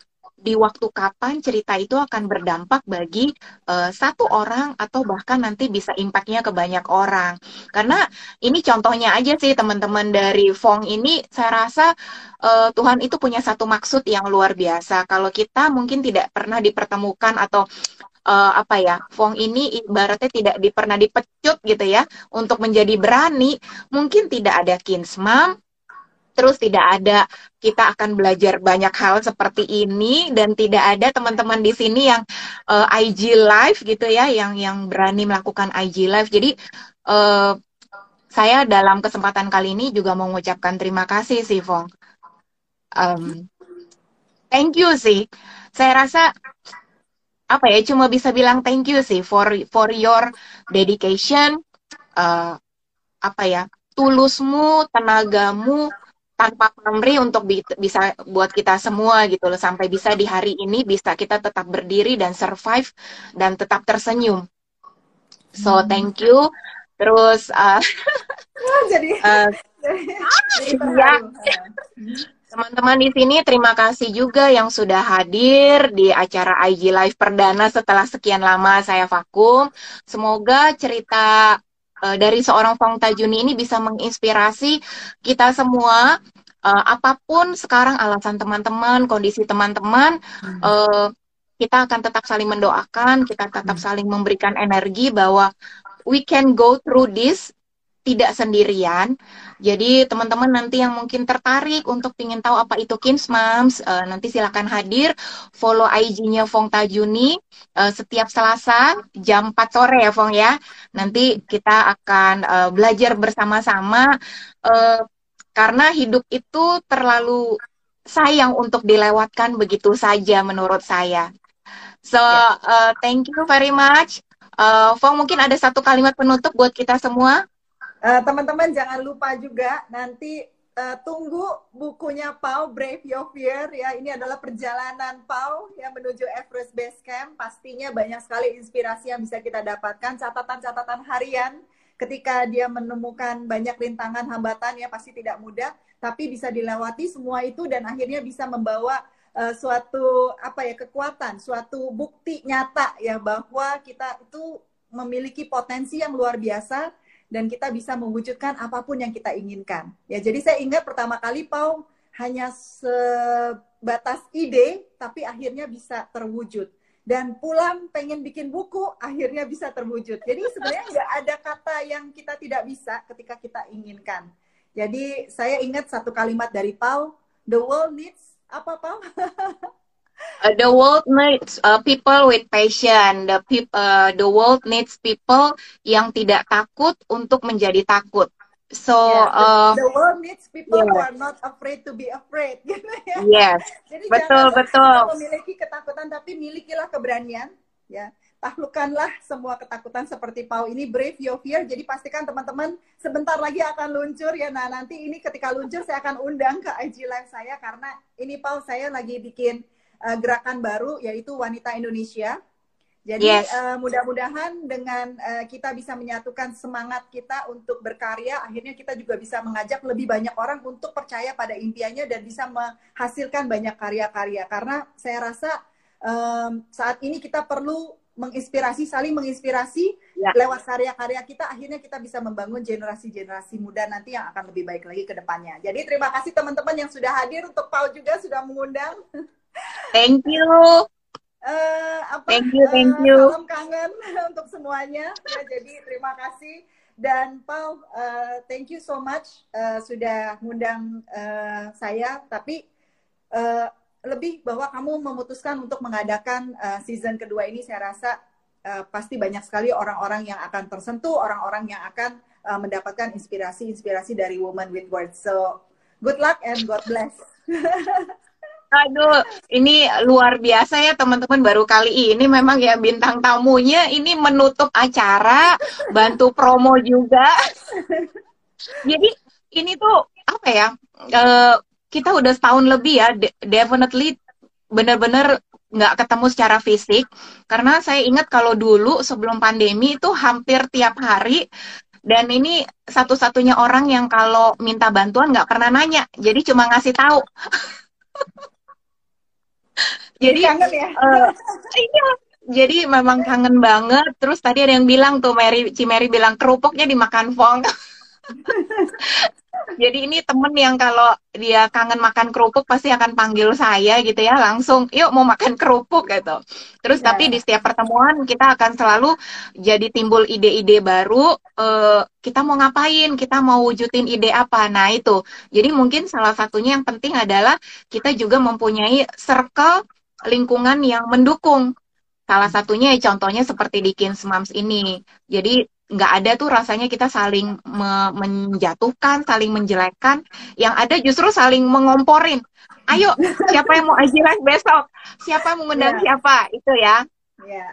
di waktu kapan cerita itu akan berdampak bagi uh, satu orang atau bahkan nanti bisa impactnya ke banyak orang. Karena ini contohnya aja sih teman-teman dari Fong ini saya rasa uh, Tuhan itu punya satu maksud yang luar biasa. Kalau kita mungkin tidak pernah dipertemukan atau uh, apa ya Fong ini ibaratnya tidak di, pernah dipecut gitu ya untuk menjadi berani mungkin tidak ada kinsmam terus tidak ada kita akan belajar banyak hal seperti ini dan tidak ada teman-teman di sini yang uh, eh, IG live gitu ya yang yang berani melakukan IG live. Jadi uh, saya dalam kesempatan kali ini juga mau mengucapkan terima kasih sih Fong. Um, thank you sih. Saya rasa apa ya cuma bisa bilang thank you sih for for your dedication uh, apa ya tulusmu tenagamu tanpa pamrih untuk bi bisa buat kita semua gitu loh sampai bisa di hari ini bisa kita tetap berdiri dan survive dan tetap tersenyum. So hmm. thank you. Terus uh, jadi uh, ya. Teman-teman di sini terima kasih juga yang sudah hadir di acara IG Live perdana setelah sekian lama saya vakum. Semoga cerita uh, dari seorang Fong Tajuni ini bisa menginspirasi kita semua uh, apa pun sekarang alasan teman-teman, kondisi teman-teman hmm. uh, kita akan tetap saling mendoakan, kita tetap hmm. saling memberikan energi bahwa we can go through this tidak sendirian. Jadi teman-teman nanti yang mungkin tertarik untuk ingin tahu apa itu Kins Moms, uh, nanti silakan hadir, follow IG-nya Fong Tajuni uh, setiap Selasa jam 4 sore ya Fong ya. Nanti kita akan uh, belajar bersama-sama uh, karena hidup itu terlalu sayang untuk dilewatkan begitu saja menurut saya. So, uh, thank you very much. Uh, Fong mungkin ada satu kalimat penutup buat kita semua. Eh, teman-teman uh, jangan lupa juga nanti uh, tunggu bukunya Pau Brave Your Fear ya. Ini adalah perjalanan Pau yang menuju Everest Base Camp. Pastinya banyak sekali inspirasi yang bisa kita dapatkan, catatan-catatan harian ketika dia menemukan banyak rintangan hambatan ya pasti tidak mudah, tapi bisa dilewati semua itu dan akhirnya bisa membawa uh, suatu apa ya kekuatan, suatu bukti nyata ya bahwa kita itu memiliki potensi yang luar biasa dan kita bisa mewujudkan apa pun yang kita inginkan. Ya, jadi saya ingat pertama kali Pau hanya sebatas ide, tapi akhirnya bisa terwujud. dan pulang pengen bikin buku akhirnya bisa terwujud. Jadi sebenarnya nggak ada kata yang kita tidak bisa ketika kita inginkan. Jadi saya ingat satu kalimat dari Paul, the world needs apa Paul? Uh, the world needs uh, people with passion. The people, uh, the world needs people yang tidak takut untuk menjadi takut. So yeah, the, uh, the world needs people yeah. who are not afraid to be afraid. Gitu ya. Yes. Jadi betul jangan betul. memiliki ketakutan, tapi milikilah keberanian. Ya, taklukkanlah semua ketakutan seperti Pau ini brave your fear. Jadi pastikan teman-teman sebentar lagi akan luncur ya. Nah nanti ini ketika luncur saya akan undang ke IG live saya karena ini Pau saya lagi bikin uh, gerakan baru yaitu Wanita Indonesia. Jadi Yes. uh, mudah-mudahan dengan uh, kita bisa menyatukan semangat kita untuk berkarya, akhirnya kita juga bisa mengajak lebih banyak orang untuk percaya pada impiannya dan bisa menghasilkan banyak karya-karya. Karena saya rasa um, saat ini kita perlu menginspirasi, saling menginspirasi Ya. lewat karya-karya kita, akhirnya kita bisa membangun generasi-generasi muda nanti yang akan lebih baik lagi ke depannya. Jadi terima kasih teman-teman yang sudah hadir, untuk Paul juga sudah mengundang. Thank you. eh apa? Thank you, thank eh, you. salam kangen untuk semuanya. Ya jadi terima kasih. Dan Paul eh, thank you so much eh, sudah ngundang eh, saya. Tapi eh, lebih bahwa kamu memutuskan untuk mengadakan eh, season kedua ini saya rasa eh, pasti banyak sekali orang-orang yang akan tersentuh orang-orang yang akan eh, mendapatkan inspirasi-inspirasi dari Woman with Words. So good luck and God bless Aduh, ini luar biasa ya teman-teman baru kali ini memang ya bintang tamunya ini menutup acara, bantu promo juga. Jadi ini tuh apa ya? eh, kita udah setahun lebih ya, de- definitely bener-bener nggak ketemu secara fisik. Karena saya ingat kalau dulu sebelum pandemi itu hampir tiap hari dan ini satu-satunya orang yang kalau minta bantuan nggak pernah nanya, jadi cuma ngasih tahu. Jadi kangen ya eh, iya, jadi memang kangen banget. Terus tadi ada yang bilang tuh Mary, Cimeri bilang kerupuknya dimakan Fong. Jadi ini temen yang kalau dia kangen makan kerupuk pasti akan panggil saya gitu ya langsung, yuk mau makan kerupuk gitu. Terus Ya. tapi di setiap pertemuan kita akan selalu jadi timbul ide-ide baru. eh, kita mau ngapain? Kita mau wujudin ide apa? Nah itu. Jadi mungkin salah satunya yang penting adalah kita juga mempunyai circle lingkungan yang mendukung. Salah satunya ya contohnya seperti di Kins Moms ini. Jadi nggak ada tuh rasanya kita saling me- menjatuhkan, saling menjelekkan. Yang ada justru saling mengomporin. Ayo, siapa yang mau live besok? Siapa yang mau ngundang Ya. siapa? Itu ya. ya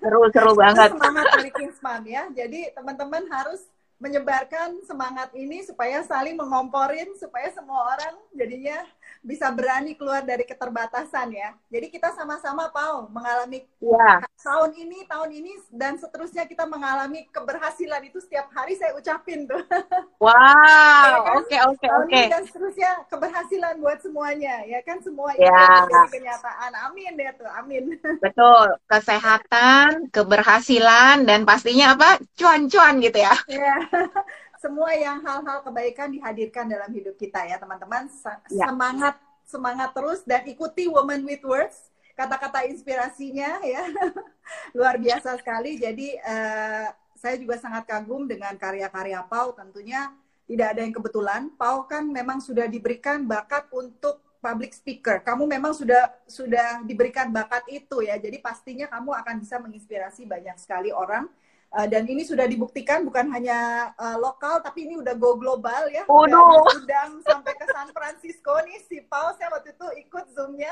Seru-seru banget. semangat dari Kingsman ya. Jadi teman-teman harus menyebarkan semangat ini supaya saling mengomporin supaya semua orang jadinya bisa berani keluar dari keterbatasan ya. Jadi kita sama-sama Paul mengalami Ya. tahun ini, tahun ini dan seterusnya kita mengalami keberhasilan itu setiap hari saya ucapin tuh. Wow. Oke, oke, tahun oke. ini dan seterusnya keberhasilan buat semuanya ya kan semua itu Ya. menjadi kenyataan. Amin ya tuh, amin. Betul. Kesehatan, keberhasilan, dan pastinya apa? Cuan-cuan gitu ya. Ya, semua yang hal-hal kebaikan dihadirkan dalam hidup kita ya teman-teman. Ya. Semangat, semangat terus dan ikuti Woman with Words. Kata-kata inspirasinya ya luar biasa sekali. Jadi eh, saya juga sangat kagum dengan karya-karya Pau. Tentunya tidak ada yang kebetulan. Pau kan memang sudah diberikan bakat untuk public speaker. Kamu memang sudah sudah diberikan bakat itu ya. Jadi pastinya kamu akan bisa menginspirasi banyak sekali orang. Uh, dan ini sudah dibuktikan bukan hanya uh, lokal tapi ini udah go global ya. Udah diundang sampai ke San Francisco nih si Pau saya waktu itu ikut zoomnya.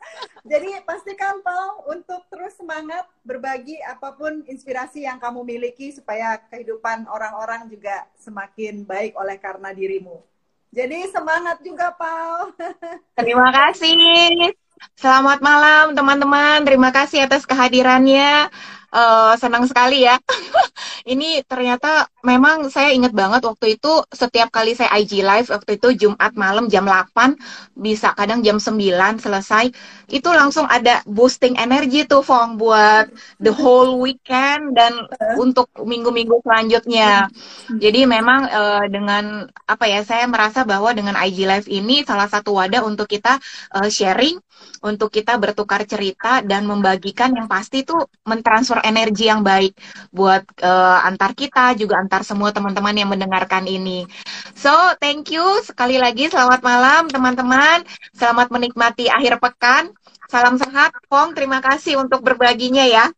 Jadi pastikan Pau untuk terus semangat berbagi apa pun inspirasi yang kamu miliki supaya kehidupan orang-orang juga semakin baik oleh karena dirimu. Jadi semangat juga Pau. Terima kasih. Selamat malam teman-teman. Terima kasih atas kehadirannya. Eh, senang sekali ya. Ini ternyata memang saya ingat banget waktu itu setiap kali saya IG live waktu itu Jumat malam jam 8 bisa kadang jam 9 selesai itu langsung ada boosting energi tuh Fong buat the whole weekend dan untuk minggu-minggu selanjutnya. Jadi memang uh, dengan apa ya saya merasa bahwa dengan IG live ini salah satu wadah untuk kita uh, sharing untuk kita bertukar cerita dan membagikan yang pasti itu mentransfer energi yang baik buat uh, antar kita juga antar semua teman-teman yang mendengarkan ini. So, thank you sekali lagi selamat malam teman-teman. Selamat menikmati akhir pekan. Salam sehat, Pong. Terima kasih untuk berbaginya ya.